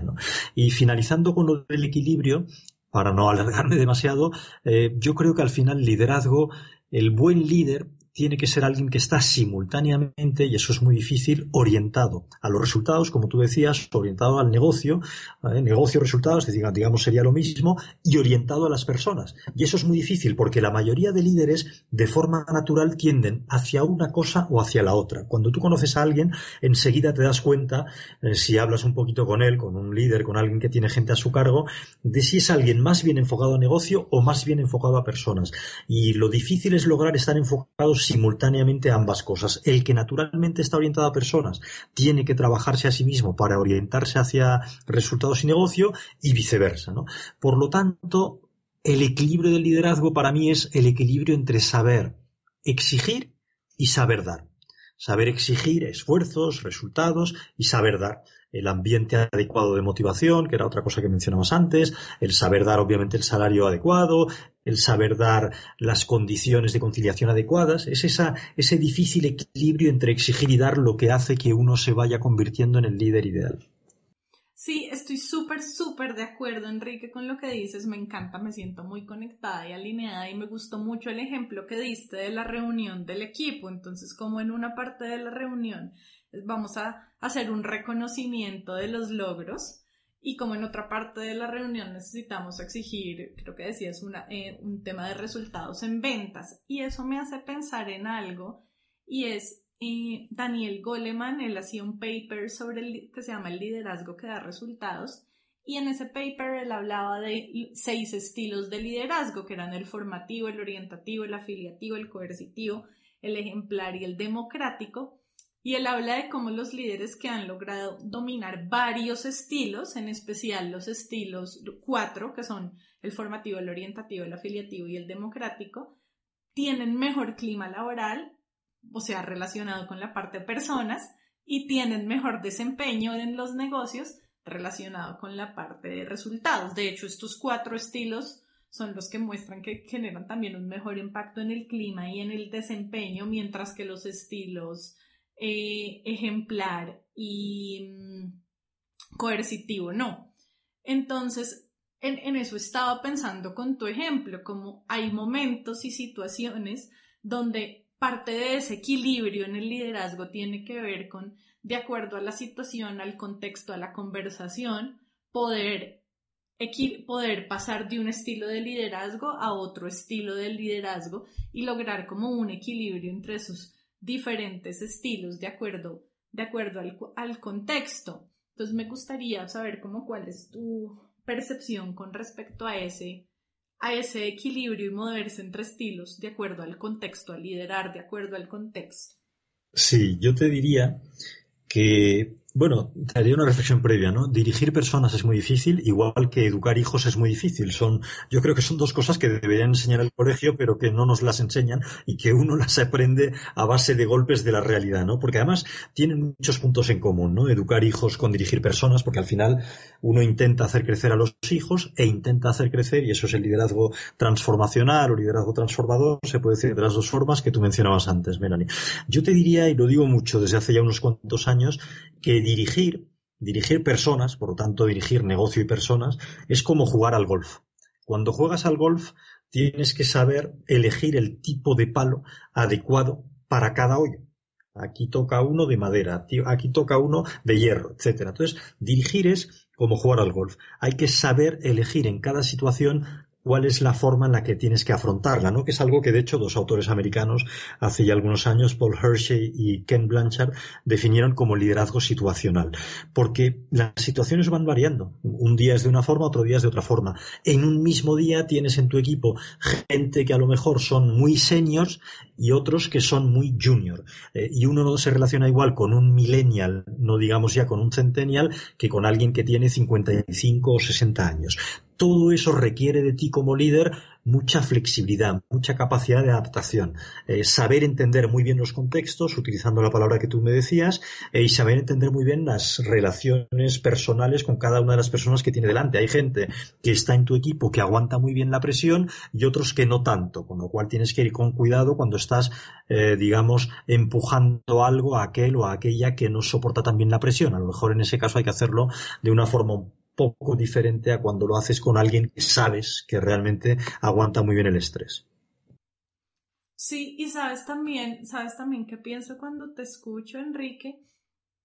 Y finalizando con lo del equilibrio, para no alargarme demasiado, eh, yo creo que al final liderazgo, el buen líder tiene que ser alguien que está simultáneamente, y eso es muy difícil, orientado a los resultados, como tú decías, orientado al negocio, ¿eh? negocio, resultados, digamos sería lo mismo, y orientado a las personas. Y eso es muy difícil porque la mayoría de líderes de forma natural tienden hacia una cosa o hacia la otra. Cuando tú conoces a alguien, enseguida te das cuenta, eh, si hablas un poquito con él, con un líder, con alguien que tiene gente a su cargo, de si es alguien más bien enfocado a negocio o más bien enfocado a personas. Y lo difícil es lograr estar enfocados simultáneamente ambas cosas. El que naturalmente está orientado a personas tiene que trabajarse a sí mismo para orientarse hacia resultados y negocio y viceversa. ¿no? Por lo tanto, el equilibrio del liderazgo para mí es el equilibrio entre saber exigir y saber dar. Saber exigir esfuerzos, resultados y saber dar el ambiente adecuado de motivación, que era otra cosa que mencionamos antes, el saber dar obviamente el salario adecuado, el saber dar las condiciones de conciliación adecuadas, es esa, ese difícil equilibrio entre exigir y dar lo que hace que uno se vaya convirtiendo en el líder ideal. Sí, estoy súper, súper de acuerdo, Enrique, con lo que dices. Me encanta, me siento muy conectada y alineada y me gustó mucho el ejemplo que diste de la reunión del equipo. Entonces, como en una parte de la reunión vamos a hacer un reconocimiento de los logros y como en otra parte de la reunión necesitamos exigir, creo que decías, una, eh, un tema de resultados en ventas. Y eso me hace pensar en algo y es Daniel Goleman, él hacía un paper sobre el, que se llama el liderazgo que da resultados. Y en ese paper él hablaba de seis estilos de liderazgo, que eran el formativo, el orientativo, el afiliativo, el coercitivo, el ejemplar y el democrático. Y él habla de cómo los líderes que han logrado dominar varios estilos, en especial los estilos cuatro, que son el formativo, el orientativo, el afiliativo y el democrático, tienen mejor clima laboral, o sea, relacionado con la parte personas, y tienen mejor desempeño en los negocios relacionado con la parte de resultados. De hecho, estos cuatro estilos son los que muestran que generan también un mejor impacto en el clima y en el desempeño, mientras que los estilos eh, ejemplar y mm, coercitivo, no. Entonces, en, en, eso estaba pensando con tu ejemplo, como hay momentos y situaciones donde parte de ese equilibrio en el liderazgo tiene que ver con, de acuerdo a la situación, al contexto, a la conversación, poder, poder pasar de un estilo de liderazgo a otro estilo de liderazgo y lograr como un equilibrio entre esos diferentes estilos de acuerdo, de acuerdo al, contexto. Entonces me gustaría saber cómo cuál es tu percepción con respecto a ese, a ese equilibrio y moverse entre estilos de acuerdo al contexto, a liderar de acuerdo al contexto. Sí, yo te diría que bueno, te haría una reflexión previa, ¿no? Dirigir personas es muy difícil, igual que educar hijos es muy difícil. Son, yo creo que son dos cosas que deberían enseñar al colegio, pero que no nos las enseñan y que uno las aprende a base de golpes de la realidad, ¿no? Porque además tienen muchos puntos en común, ¿no? Educar hijos con dirigir personas, porque al final uno intenta hacer crecer a los hijos e intenta hacer crecer, y eso es el liderazgo transformacional o liderazgo transformador, se puede decir de las dos formas que tú mencionabas antes, Melanie. Yo te diría, y lo digo mucho desde hace ya unos cuantos años, que dirigir, dirigir personas, por lo tanto dirigir negocio y personas, es como jugar al golf. Cuando juegas al golf tienes que saber elegir el tipo de palo adecuado para cada hoyo. Aquí toca uno de madera, aquí toca uno de hierro, etcétera. Entonces, dirigir es como jugar al golf. Hay que saber elegir en cada situación cuál es la forma en la que tienes que afrontarla, ¿no? Que es algo que de hecho dos autores americanos hace ya algunos años, Paul Hershey y Ken Blanchard, definieron como liderazgo situacional, porque las situaciones van variando. Un día es de una forma, otro día es de otra forma. En un mismo día tienes en tu equipo gente que a lo mejor son muy seniors y otros que son muy junior. Eh, y uno no se relaciona igual con un millennial, no digamos ya con un centennial, que con alguien que tiene 55 o 60 años todo eso requiere de ti como líder mucha flexibilidad, mucha capacidad de adaptación, eh, saber entender muy bien los contextos, utilizando la palabra que tú me decías, eh, y saber entender muy bien las relaciones personales con cada una de las personas que tiene delante. Hay gente que está en tu equipo que aguanta muy bien la presión y otros que no tanto, con lo cual tienes que ir con cuidado cuando estás, eh, digamos, empujando algo a aquel o a aquella que no soporta tan bien la presión. A lo mejor en ese caso hay que hacerlo de una forma poco diferente a cuando lo haces con alguien que sabes que realmente aguanta muy bien el estrés. Sí, y sabes también, sabes también qué pienso cuando te escucho, Enrique,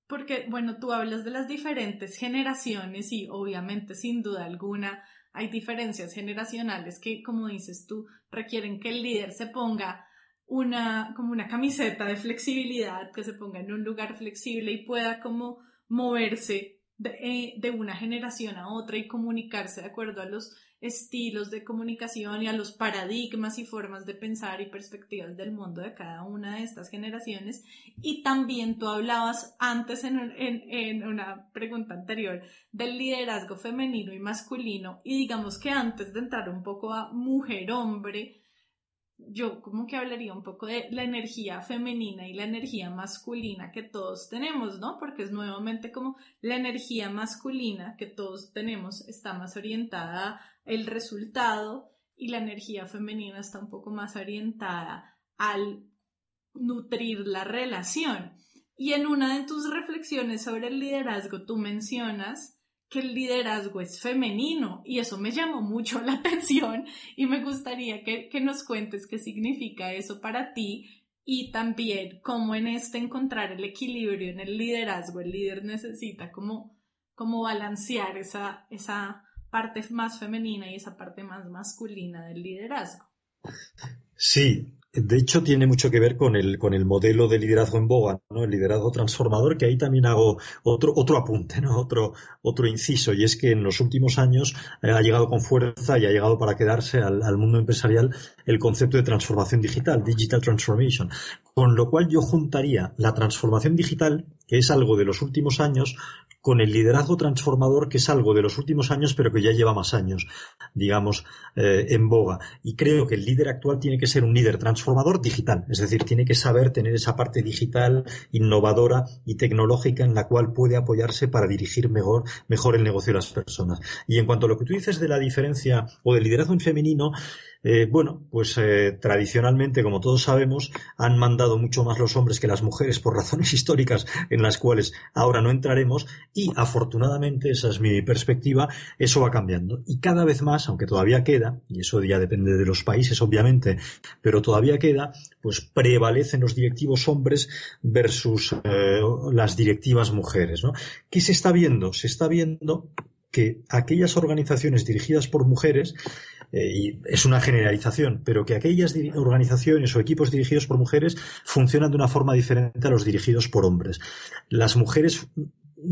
porque bueno, tú hablas de las diferentes generaciones y obviamente sin duda alguna hay diferencias generacionales que, como dices tú, requieren que el líder se ponga una, como una camiseta de flexibilidad, que se ponga en un lugar flexible y pueda como moverse eh, de, una generación a otra y comunicarse de acuerdo a los estilos de comunicación y a los paradigmas y formas de pensar y perspectivas del mundo de cada una de estas generaciones. Y también tú hablabas antes en, en una pregunta anterior del liderazgo femenino y masculino y digamos que antes de entrar un poco a mujer-hombre, yo como que hablaría un poco de la energía femenina y la energía masculina que todos tenemos, ¿no? Porque es nuevamente como la energía masculina que todos tenemos está más orientada al resultado y la energía femenina está un poco más orientada al nutrir la relación. Y en una de tus reflexiones sobre el liderazgo tú mencionas que el liderazgo es femenino y eso me llamó mucho la atención y me gustaría que, nos cuentes qué significa eso para ti y también cómo en este encontrar el equilibrio en el liderazgo, el líder necesita como, como balancear esa, esa parte más femenina y esa parte más masculina del liderazgo. Sí, de hecho, tiene mucho que ver con el, con el modelo de liderazgo en boga, ¿no? El liderazgo transformador, que ahí también hago otro, otro apunte, ¿no? Otro, otro inciso, y es que en los últimos años eh, ha llegado con fuerza y ha llegado para quedarse al, al mundo empresarial el concepto de transformación digital, digital transformation. Con lo cual yo juntaría la transformación digital, que es algo de los últimos años, con el liderazgo transformador, que es algo de los últimos años, pero que ya lleva más años, digamos, eh, en boga. Y creo que el líder actual tiene que ser un líder transformador digital, es decir, tiene que saber tener esa parte digital, innovadora y tecnológica en la cual puede apoyarse para dirigir mejor, mejor el negocio de las personas. Y en cuanto a lo que tú dices de la diferencia o del liderazgo en femenino, eh, bueno, pues eh, tradicionalmente, como todos sabemos, han mandado mucho más los hombres que las mujeres por razones históricas en las cuales ahora no entraremos y afortunadamente, esa es mi perspectiva, eso va cambiando. Y cada vez más, aunque todavía queda, y eso ya depende de los países obviamente, pero todavía queda, pues prevalecen los directivos hombres versus eh, las directivas mujeres. ¿no? ¿Qué se está viendo? Se está viendo que aquellas organizaciones dirigidas por mujeres eh, y es una generalización, pero que aquellas organizaciones o equipos dirigidos por mujeres funcionan de una forma diferente a los dirigidos por hombres. Las mujeres,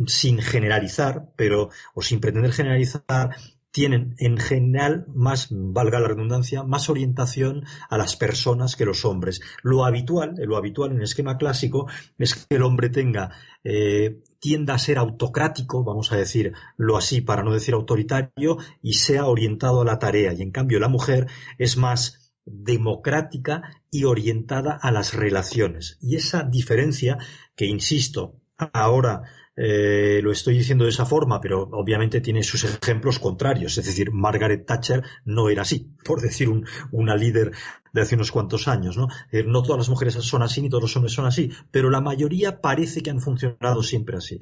sin generalizar, pero, o sin pretender generalizar, tienen en general más, valga la redundancia, más orientación a las personas que los hombres. Lo habitual, lo habitual en el esquema clásico es que el hombre tenga eh, tienda a ser autocrático, vamos a decirlo así, para no decir autoritario, y sea orientado a la tarea. Y en cambio la mujer es más democrática y orientada a las relaciones. Y esa diferencia, que insisto, ahora eh, lo estoy diciendo de esa forma, pero obviamente tiene sus ejemplos contrarios. Es decir, Margaret Thatcher no era así, por decir una líder de hace unos cuantos años. ¿no? no todas las mujeres son así ni todos los hombres son así, pero la mayoría parece que han funcionado siempre así.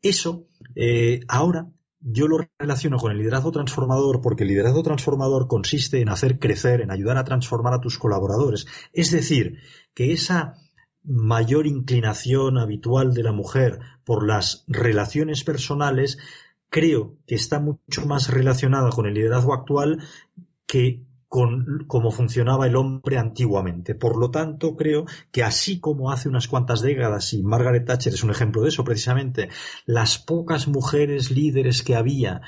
Eso eh, ahora yo lo relaciono con el liderazgo transformador porque el liderazgo transformador consiste en hacer crecer, en ayudar a transformar a tus colaboradores. Es decir, que esa mayor inclinación habitual de la mujer por las relaciones personales creo que está mucho más relacionada con el liderazgo actual que con cómo funcionaba el hombre antiguamente. Por lo tanto, creo que así como hace unas cuantas décadas, y Margaret Thatcher es un ejemplo de eso precisamente, las pocas mujeres líderes que había,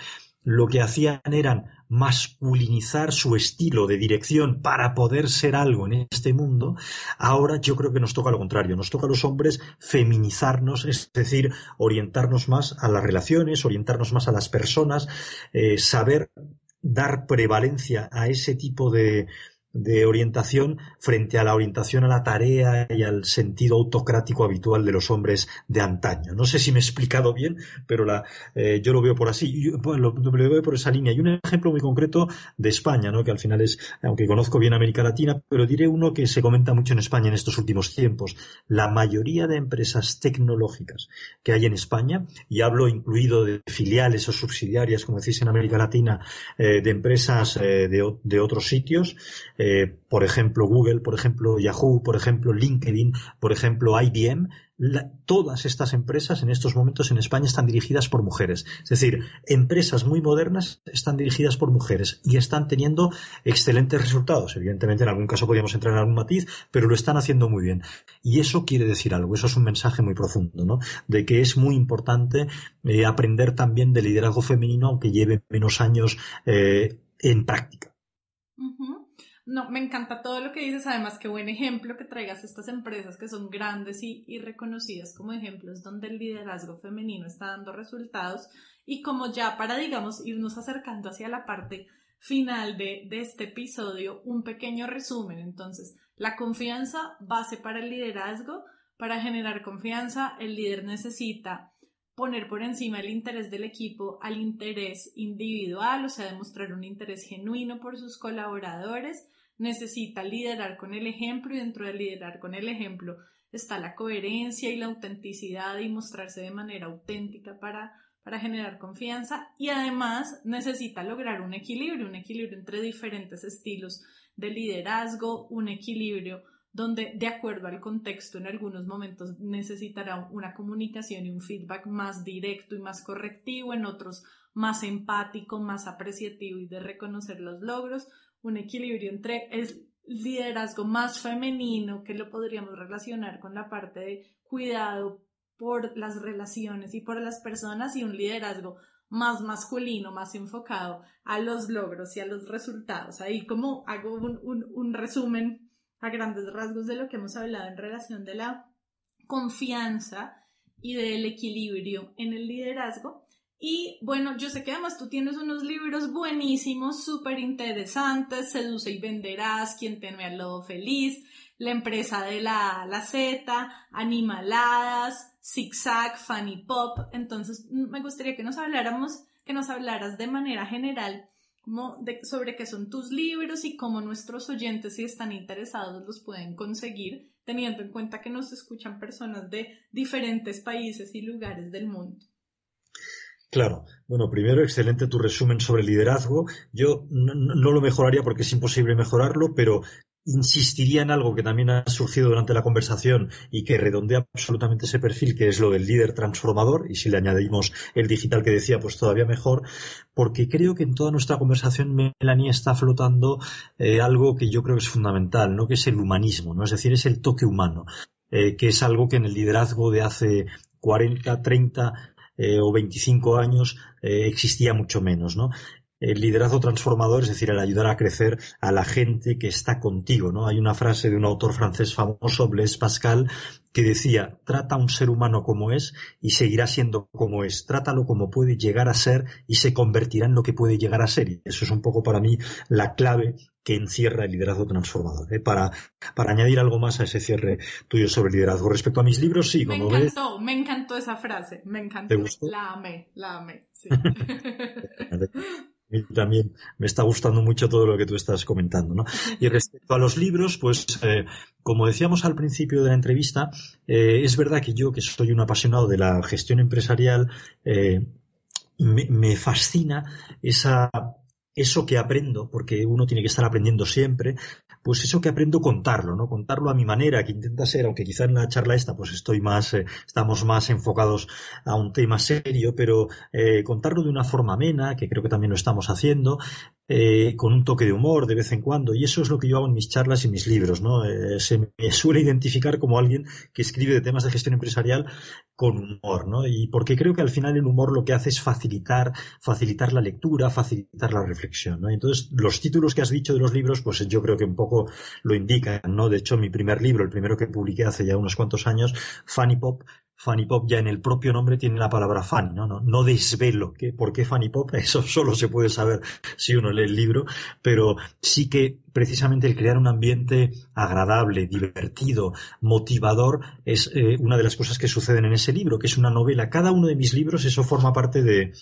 lo que hacían eran masculinizar su estilo de dirección para poder ser algo en este mundo, ahora yo creo que nos toca lo contrario, nos toca a los hombres feminizarnos, es decir, orientarnos más a las relaciones, orientarnos más a las personas, eh, saber dar prevalencia a ese tipo de, de orientación frente a la orientación a la tarea y al sentido autocrático habitual de los hombres de antaño. No sé si me he explicado bien, pero la, eh, yo lo veo por así, yo, lo, veo por esa línea. Y un ejemplo muy concreto de España, ¿no? que al final es, aunque conozco bien América Latina, pero diré uno que se comenta mucho en España en estos últimos tiempos. La mayoría de empresas tecnológicas que hay en España, y hablo incluido de filiales o subsidiarias, como decís en América Latina, eh, de empresas eh, de, de, otros sitios, eh, por ejemplo Google, por ejemplo Yahoo, por ejemplo LinkedIn, por ejemplo IBM, todas estas empresas en estos momentos en España están dirigidas por mujeres. Es decir, empresas muy modernas están dirigidas por mujeres y están teniendo excelentes resultados. Evidentemente, en algún caso podríamos entrar en algún matiz, pero lo están haciendo muy bien. Y eso quiere decir algo, eso es un mensaje muy profundo, ¿no? De que es muy importante eh, aprender también de liderazgo femenino, aunque lleve menos años eh, en práctica. No, me encanta todo lo que dices, además qué buen ejemplo que traigas estas empresas que son grandes y, reconocidas como ejemplos donde el liderazgo femenino está dando resultados y como ya para, digamos, irnos acercando hacia la parte final de, de este episodio, un pequeño resumen. Entonces, la confianza, base para el liderazgo, para generar confianza, el líder necesita poner por encima el interés del equipo al interés individual, o sea, demostrar un interés genuino por sus colaboradores, necesita liderar con el ejemplo y dentro de liderar con el ejemplo está la coherencia y la autenticidad y mostrarse de manera auténtica para, para generar confianza. Y además necesita lograr un equilibrio, un equilibrio entre diferentes estilos de liderazgo, un equilibrio donde de acuerdo al contexto en algunos momentos necesitará una comunicación y un feedback más directo y más correctivo, en otros más empático, más apreciativo y de reconocer los logros, un equilibrio entre el liderazgo más femenino, que lo podríamos relacionar con la parte de cuidado por las relaciones y por las personas, y un liderazgo más masculino, más enfocado a los logros y a los resultados. Ahí como hago un, un resumen a grandes rasgos de lo que hemos hablado en relación de la confianza y del equilibrio en el liderazgo. Y bueno, yo sé que además tú tienes unos libros buenísimos, súper interesantes, Seduce y Venderás, Quien teme al lobo feliz, La empresa de la, la Z, Animaladas, Zigzag, Funny Pop. Entonces, me gustaría que nos habláramos, que nos hablaras de manera general sobre qué son tus libros y cómo nuestros oyentes, si están interesados, los pueden conseguir, teniendo en cuenta que nos escuchan personas de diferentes países y lugares del mundo. Claro. Bueno, primero, excelente tu resumen sobre liderazgo. Yo no, lo mejoraría porque es imposible mejorarlo, pero insistiría en algo que también ha surgido durante la conversación y que redondea absolutamente ese perfil, que es lo del líder transformador, y si le añadimos el digital que decía, pues todavía mejor, porque creo que en toda nuestra conversación Melanie está flotando eh, algo que yo creo que es fundamental, ¿no? que es el humanismo, ¿no? es decir, es el toque humano, eh, que es algo que en el liderazgo de hace 40, 30 eh, o 25 años existía mucho menos, ¿no? El liderazgo transformador, es decir, el ayudar a crecer a la gente que está contigo, ¿no? Hay una frase de un autor francés famoso, Blaise Pascal, que decía, trata a un ser humano como es y seguirá siendo como es. Trátalo como puede llegar a ser y se convertirá en lo que puede llegar a ser. Y eso es un poco para mí la clave que encierra el liderazgo transformador. ¿eh? Para, para añadir algo más a ese cierre tuyo sobre el liderazgo. Respecto a mis libros, sí, como Me encantó, me encantó esa frase, me encantó. La amé, la amé, sí. también me está gustando mucho todo lo que tú estás comentando. ¿no? Y respecto a los libros, pues eh, como decíamos al principio de la entrevista, eh, es verdad que yo, que soy un apasionado de la gestión empresarial, eh, me, fascina esa, eso que aprendo, porque uno tiene que estar aprendiendo siempre, pues eso que aprendo contarlo, ¿no? Contarlo a mi manera, que intenta ser, aunque quizá en la charla esta, pues estoy más, eh, estamos más enfocados a un tema serio, pero eh, contarlo de una forma amena, que creo que también lo estamos haciendo, eh, con un toque de humor de vez en cuando. Y eso es lo que yo hago en mis charlas y mis libros. ¿no? Eh, se me suele identificar como alguien que escribe de temas de gestión empresarial con humor. ¿no? Y porque creo que al final el humor lo que hace es facilitar, facilitar la lectura, facilitar la reflexión. ¿no? Entonces, los títulos que has dicho de los libros, pues yo creo que un poco lo indican. ¿no? De hecho, mi primer libro, el primero que publiqué hace ya unos cuantos años, Funny Pop, Fanny Pop ya en el propio nombre tiene la palabra Fanny, ¿no? No, no desvelo que, por qué Fanny Pop, eso solo se puede saber si uno lee el libro, pero sí que precisamente el crear un ambiente agradable, divertido, motivador, es eh, una de las cosas que suceden en ese libro, que es una novela. Cada uno de mis libros, eso forma parte de,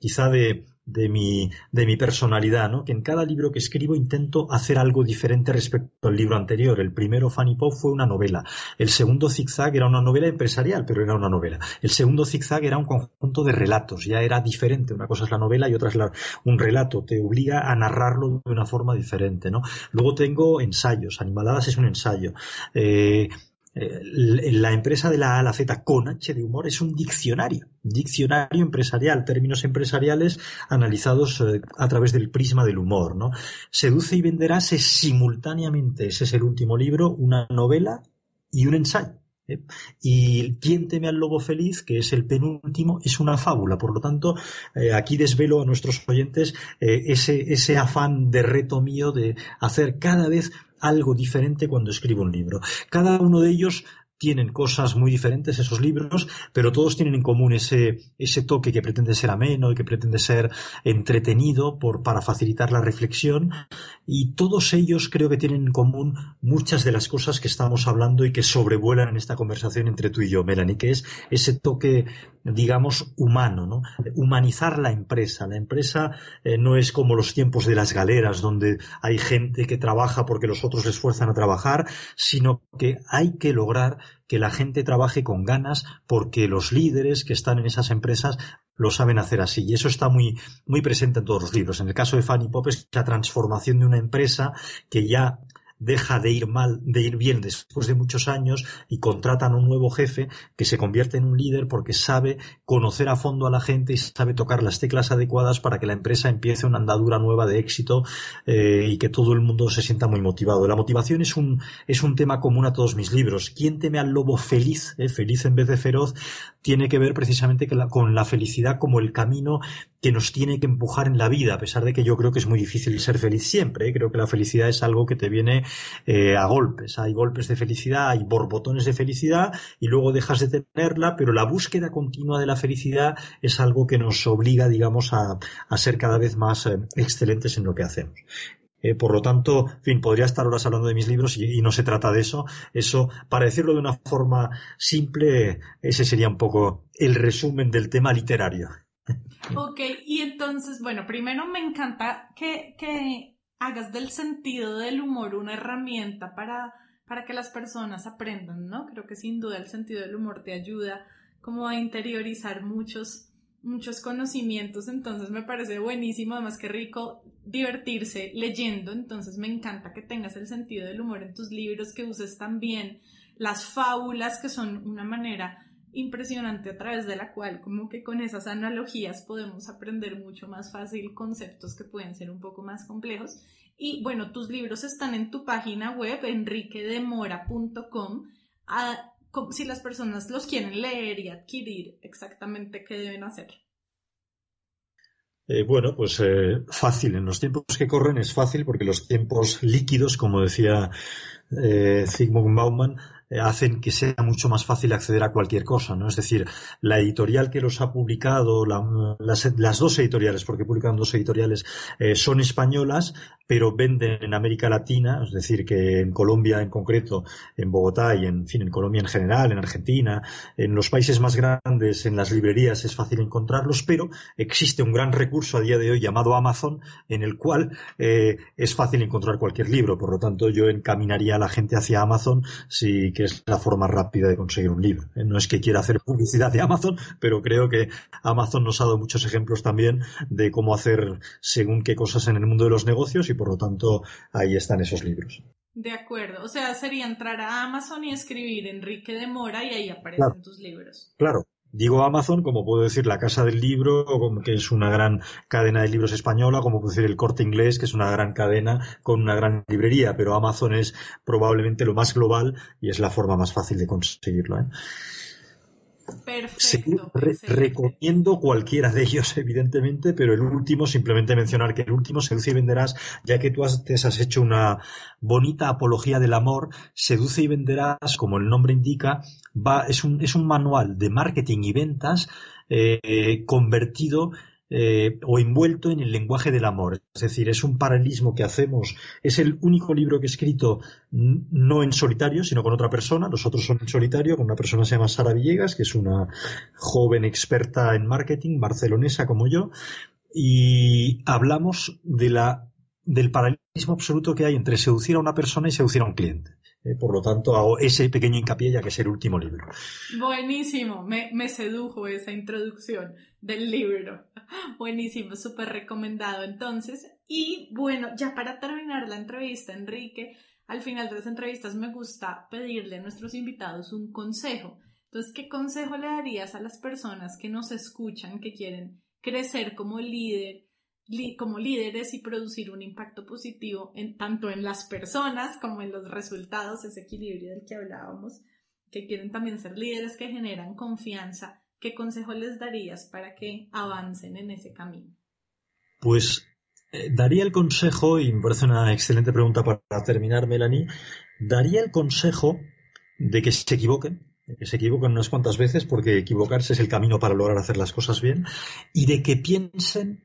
quizá de, de mi, de mi personalidad, ¿no? Que en cada libro que escribo intento hacer algo diferente respecto al libro anterior. El primero, Fanny Pop, fue una novela. El segundo, Zigzag, era una novela empresarial, pero era una novela. El segundo, Zigzag, era un conjunto de relatos. Ya era diferente. Una cosa es la novela y otra es un relato. Te obliga a narrarlo de una forma diferente, ¿no? Luego tengo ensayos. Animaladas es un ensayo. Eh, eh, la empresa de la A la Z con H de humor es un diccionario, diccionario empresarial, términos empresariales analizados eh, a través del prisma del humor, ¿no? Seduce y venderás es simultáneamente, ese es el último libro, una novela y un ensayo. ¿eh? Y ¿Quién teme al lobo feliz, que es el penúltimo, es una fábula. Por lo tanto, aquí desvelo a nuestros oyentes ese, ese afán de reto mío de hacer cada vez algo diferente cuando escribo un libro. Cada uno de ellos tienen cosas muy diferentes esos libros, pero todos tienen en común ese, ese toque que pretende ser ameno y que pretende ser entretenido por, para facilitar la reflexión. Y todos ellos creo que tienen en común muchas de las cosas que estamos hablando y que sobrevuelan en esta conversación entre tú y yo, Melanie, que es ese toque, digamos, humano, ¿no? Humanizar la empresa. La empresa eh, no es como los tiempos de las galeras, donde hay gente que trabaja porque los otros les fuerzan a trabajar, sino que hay que lograr que la gente trabaje con ganas porque los líderes que están en esas empresas lo saben hacer así. Y eso está muy, muy presente en todos los libros. En el caso de Fanny Pop es la transformación de una empresa que ya deja de ir mal, de ir bien después de muchos años y contratan a un nuevo jefe que se convierte en un líder porque sabe conocer a fondo a la gente y sabe tocar las teclas adecuadas para que la empresa empiece una andadura nueva de éxito eh, y que todo el mundo se sienta muy motivado. La motivación es un, es un tema común a todos mis libros. ¿Quién teme al lobo feliz, eh, feliz en vez de feroz, tiene que ver precisamente con la felicidad como el camino que nos tiene que empujar en la vida, a pesar de que yo creo que es muy difícil ser feliz siempre. ¿eh? Creo que la felicidad es algo que te viene eh, a golpes. Hay golpes de felicidad, hay borbotones de felicidad y luego dejas de tenerla, pero la búsqueda continua de la felicidad es algo que nos obliga, digamos, a, ser cada vez más eh, excelentes en lo que hacemos. por lo tanto, en fin, podría estar horas hablando de mis libros y, no se trata de eso. Eso, para decirlo de una forma simple, ese sería un poco el resumen del tema literario. Ok, y entonces, bueno, primero me encanta que, que hagas del sentido del humor una herramienta para, para que las personas aprendan, ¿no? Creo que sin duda el sentido del humor te ayuda como a interiorizar muchos, muchos conocimientos, entonces me parece buenísimo, además que rico divertirse leyendo, entonces me encanta que tengas el sentido del humor en tus libros, que uses también las fábulas, que son una manera impresionante a través de la cual como que con esas analogías podemos aprender mucho más fácil conceptos que pueden ser un poco más complejos. Y bueno, tus libros están en tu página web, enriquedemora.com. Ah, si las personas los quieren leer y adquirir, exactamente qué deben hacer. Eh, bueno, pues eh, fácil. En los tiempos que corren es fácil porque los tiempos líquidos, como decía eh, Zygmunt Bauman, hacen que sea mucho más fácil acceder a cualquier cosa, ¿no? Es decir, la editorial que los ha publicado, las, dos editoriales, porque publican dos editoriales, eh, son españolas, pero venden en América Latina, es decir, que en Colombia en concreto, en Bogotá y en fin, en Colombia en general, en Argentina, en los países más grandes, en las librerías es fácil encontrarlos, pero existe un gran recurso a día de hoy llamado Amazon, en el cual eh, es fácil encontrar cualquier libro. Por lo tanto, yo encaminaría a la gente hacia Amazon, sí que es la forma rápida de conseguir un libro. Eh, no es que quiera hacer publicidad de Amazon, pero creo que Amazon nos ha dado muchos ejemplos también de cómo hacer según qué cosas en el mundo de los negocios por lo tanto ahí están esos libros. De acuerdo, o sea, sería entrar a Amazon y escribir Enrique de Mora y ahí aparecen tus libros. Claro, Digo Amazon, como puedo decir la Casa del Libro, que es una gran cadena de libros española, como puedo decir el Corte Inglés, que es una gran cadena con una gran librería, pero Amazon es probablemente lo más global y es la forma más fácil de conseguirlo. ¿eh? Perfecto, recomiendo cualquiera de ellos, evidentemente, pero el último, simplemente mencionar que el último, Seduce y Venderás, ya que tú has, has hecho una bonita apología del amor, Seduce y Venderás, como el nombre indica, va, es, un, es un manual de marketing y ventas eh, convertido eh, o envuelto en el lenguaje del amor. Es decir, es un paralelismo que hacemos. Es el único libro que he escrito no en solitario, sino con otra persona. Los otros son en solitario, con una persona que se llama Sara Villegas, que es una joven experta en marketing, barcelonesa como yo. Y hablamos de la, del paralelismo absoluto que hay entre seducir a una persona y seducir a un cliente. Eh, por lo tanto, hago ese pequeño hincapié ya que es el último libro. Buenísimo, me, me sedujo esa introducción del libro. Buenísimo, súper recomendado entonces. Y bueno, ya para terminar la entrevista, Enrique, al final de las entrevistas me gusta pedirle a nuestros invitados un consejo. Entonces, ¿qué consejo le darías a las personas que nos escuchan, que quieren crecer como líder como líderes y producir un impacto positivo en, tanto en las personas como en los resultados, ese equilibrio del que hablábamos, que quieren también ser líderes que generan confianza, ¿qué consejo les darías para que avancen en ese camino? Pues eh, daría el consejo, y me parece una excelente pregunta para terminar, Melanie, daría el consejo de que se equivoquen, de que se equivoquen unas cuantas veces, porque equivocarse es el camino para lograr hacer las cosas bien, y de que piensen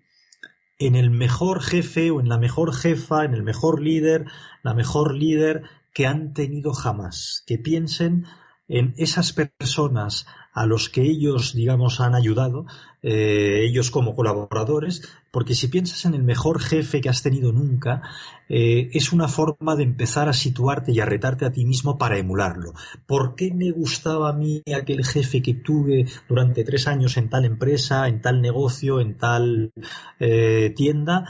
en el mejor jefe o en la mejor jefa, en el mejor líder, la mejor líder que han tenido jamás. Que piensen en esas personas a los que ellos, digamos, han ayudado, eh, ellos como colaboradores, porque si piensas en el mejor jefe que has tenido nunca, eh, es una forma de empezar a situarte y a retarte a ti mismo para emularlo. ¿Por qué me gustaba a mí aquel jefe que tuve durante tres años en tal empresa, en tal negocio, en tal eh, tienda?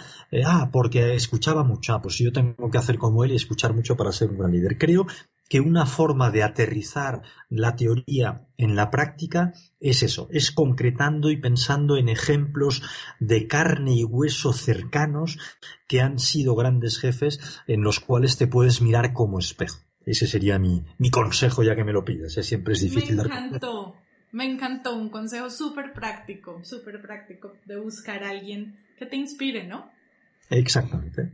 ah, porque escuchaba mucho. Ah, pues yo tengo que hacer como él y escuchar mucho para ser un gran líder. Creo que una forma de aterrizar la teoría en la práctica es eso, es concretando y pensando en ejemplos de carne y hueso cercanos que han sido grandes jefes en los cuales te puedes mirar como espejo. Ese sería mi, consejo ya que me lo pides, ¿eh? siempre es difícil. Me encantó, me encantó, un consejo súper práctico, súper práctico de buscar a alguien que te inspire, ¿no? Exactamente.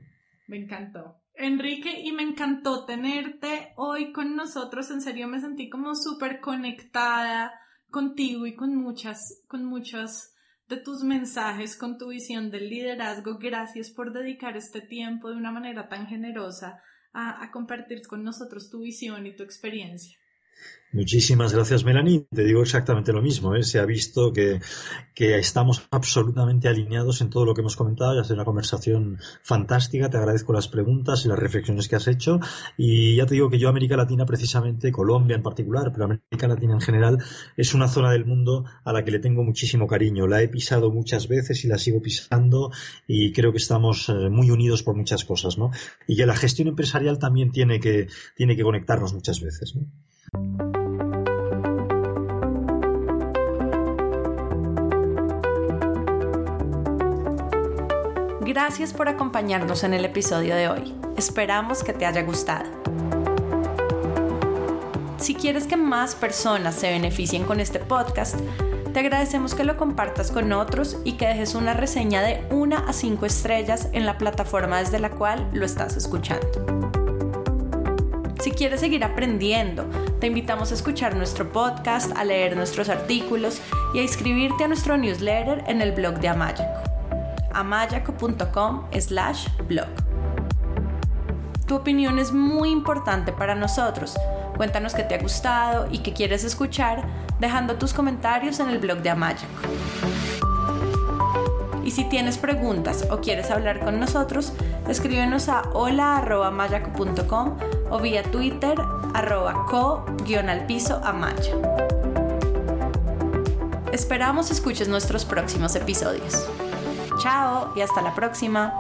Me encantó. Enrique, y me encantó tenerte hoy con nosotros. En serio, me sentí como súper conectada contigo y con muchas, con muchos de tus mensajes, con tu visión del liderazgo. Gracias por dedicar este tiempo de una manera tan generosa a, a compartir con nosotros tu visión y tu experiencia. Muchísimas gracias, Melanie. Te digo exactamente lo mismo. ¿eh? Se ha visto que, estamos absolutamente alineados en todo lo que hemos comentado. Ya ha sido una conversación fantástica. Te agradezco las preguntas y las reflexiones que has hecho. Y ya te digo que yo, América Latina, precisamente, Colombia en particular, pero América Latina en general, es una zona del mundo a la que le tengo muchísimo cariño. La he pisado muchas veces y la sigo pisando y creo que estamos eh, muy unidos por muchas cosas, ¿no? Y que la gestión empresarial también tiene que, tiene que conectarnos muchas veces, ¿no? Gracias por acompañarnos en el episodio de hoy. Esperamos que te haya gustado. Si quieres que más personas se beneficien con este podcast, te agradecemos que lo compartas con otros y que dejes una reseña de una a cinco estrellas en la plataforma desde la cual lo estás escuchando. Si quieres seguir aprendiendo, te invitamos a escuchar nuestro podcast, a leer nuestros artículos y a inscribirte a nuestro newsletter en el blog de Amayaco. amayaco.com slash blog. Tu opinión es muy importante para nosotros. Cuéntanos qué te ha gustado y qué quieres escuchar dejando tus comentarios en el blog de Amayaco. Y si tienes preguntas o quieres hablar con nosotros, escríbenos a hola.mayaco.com o vía Twitter arroba co-al amaya. Esperamos escuches nuestros próximos episodios. Chao y hasta la próxima.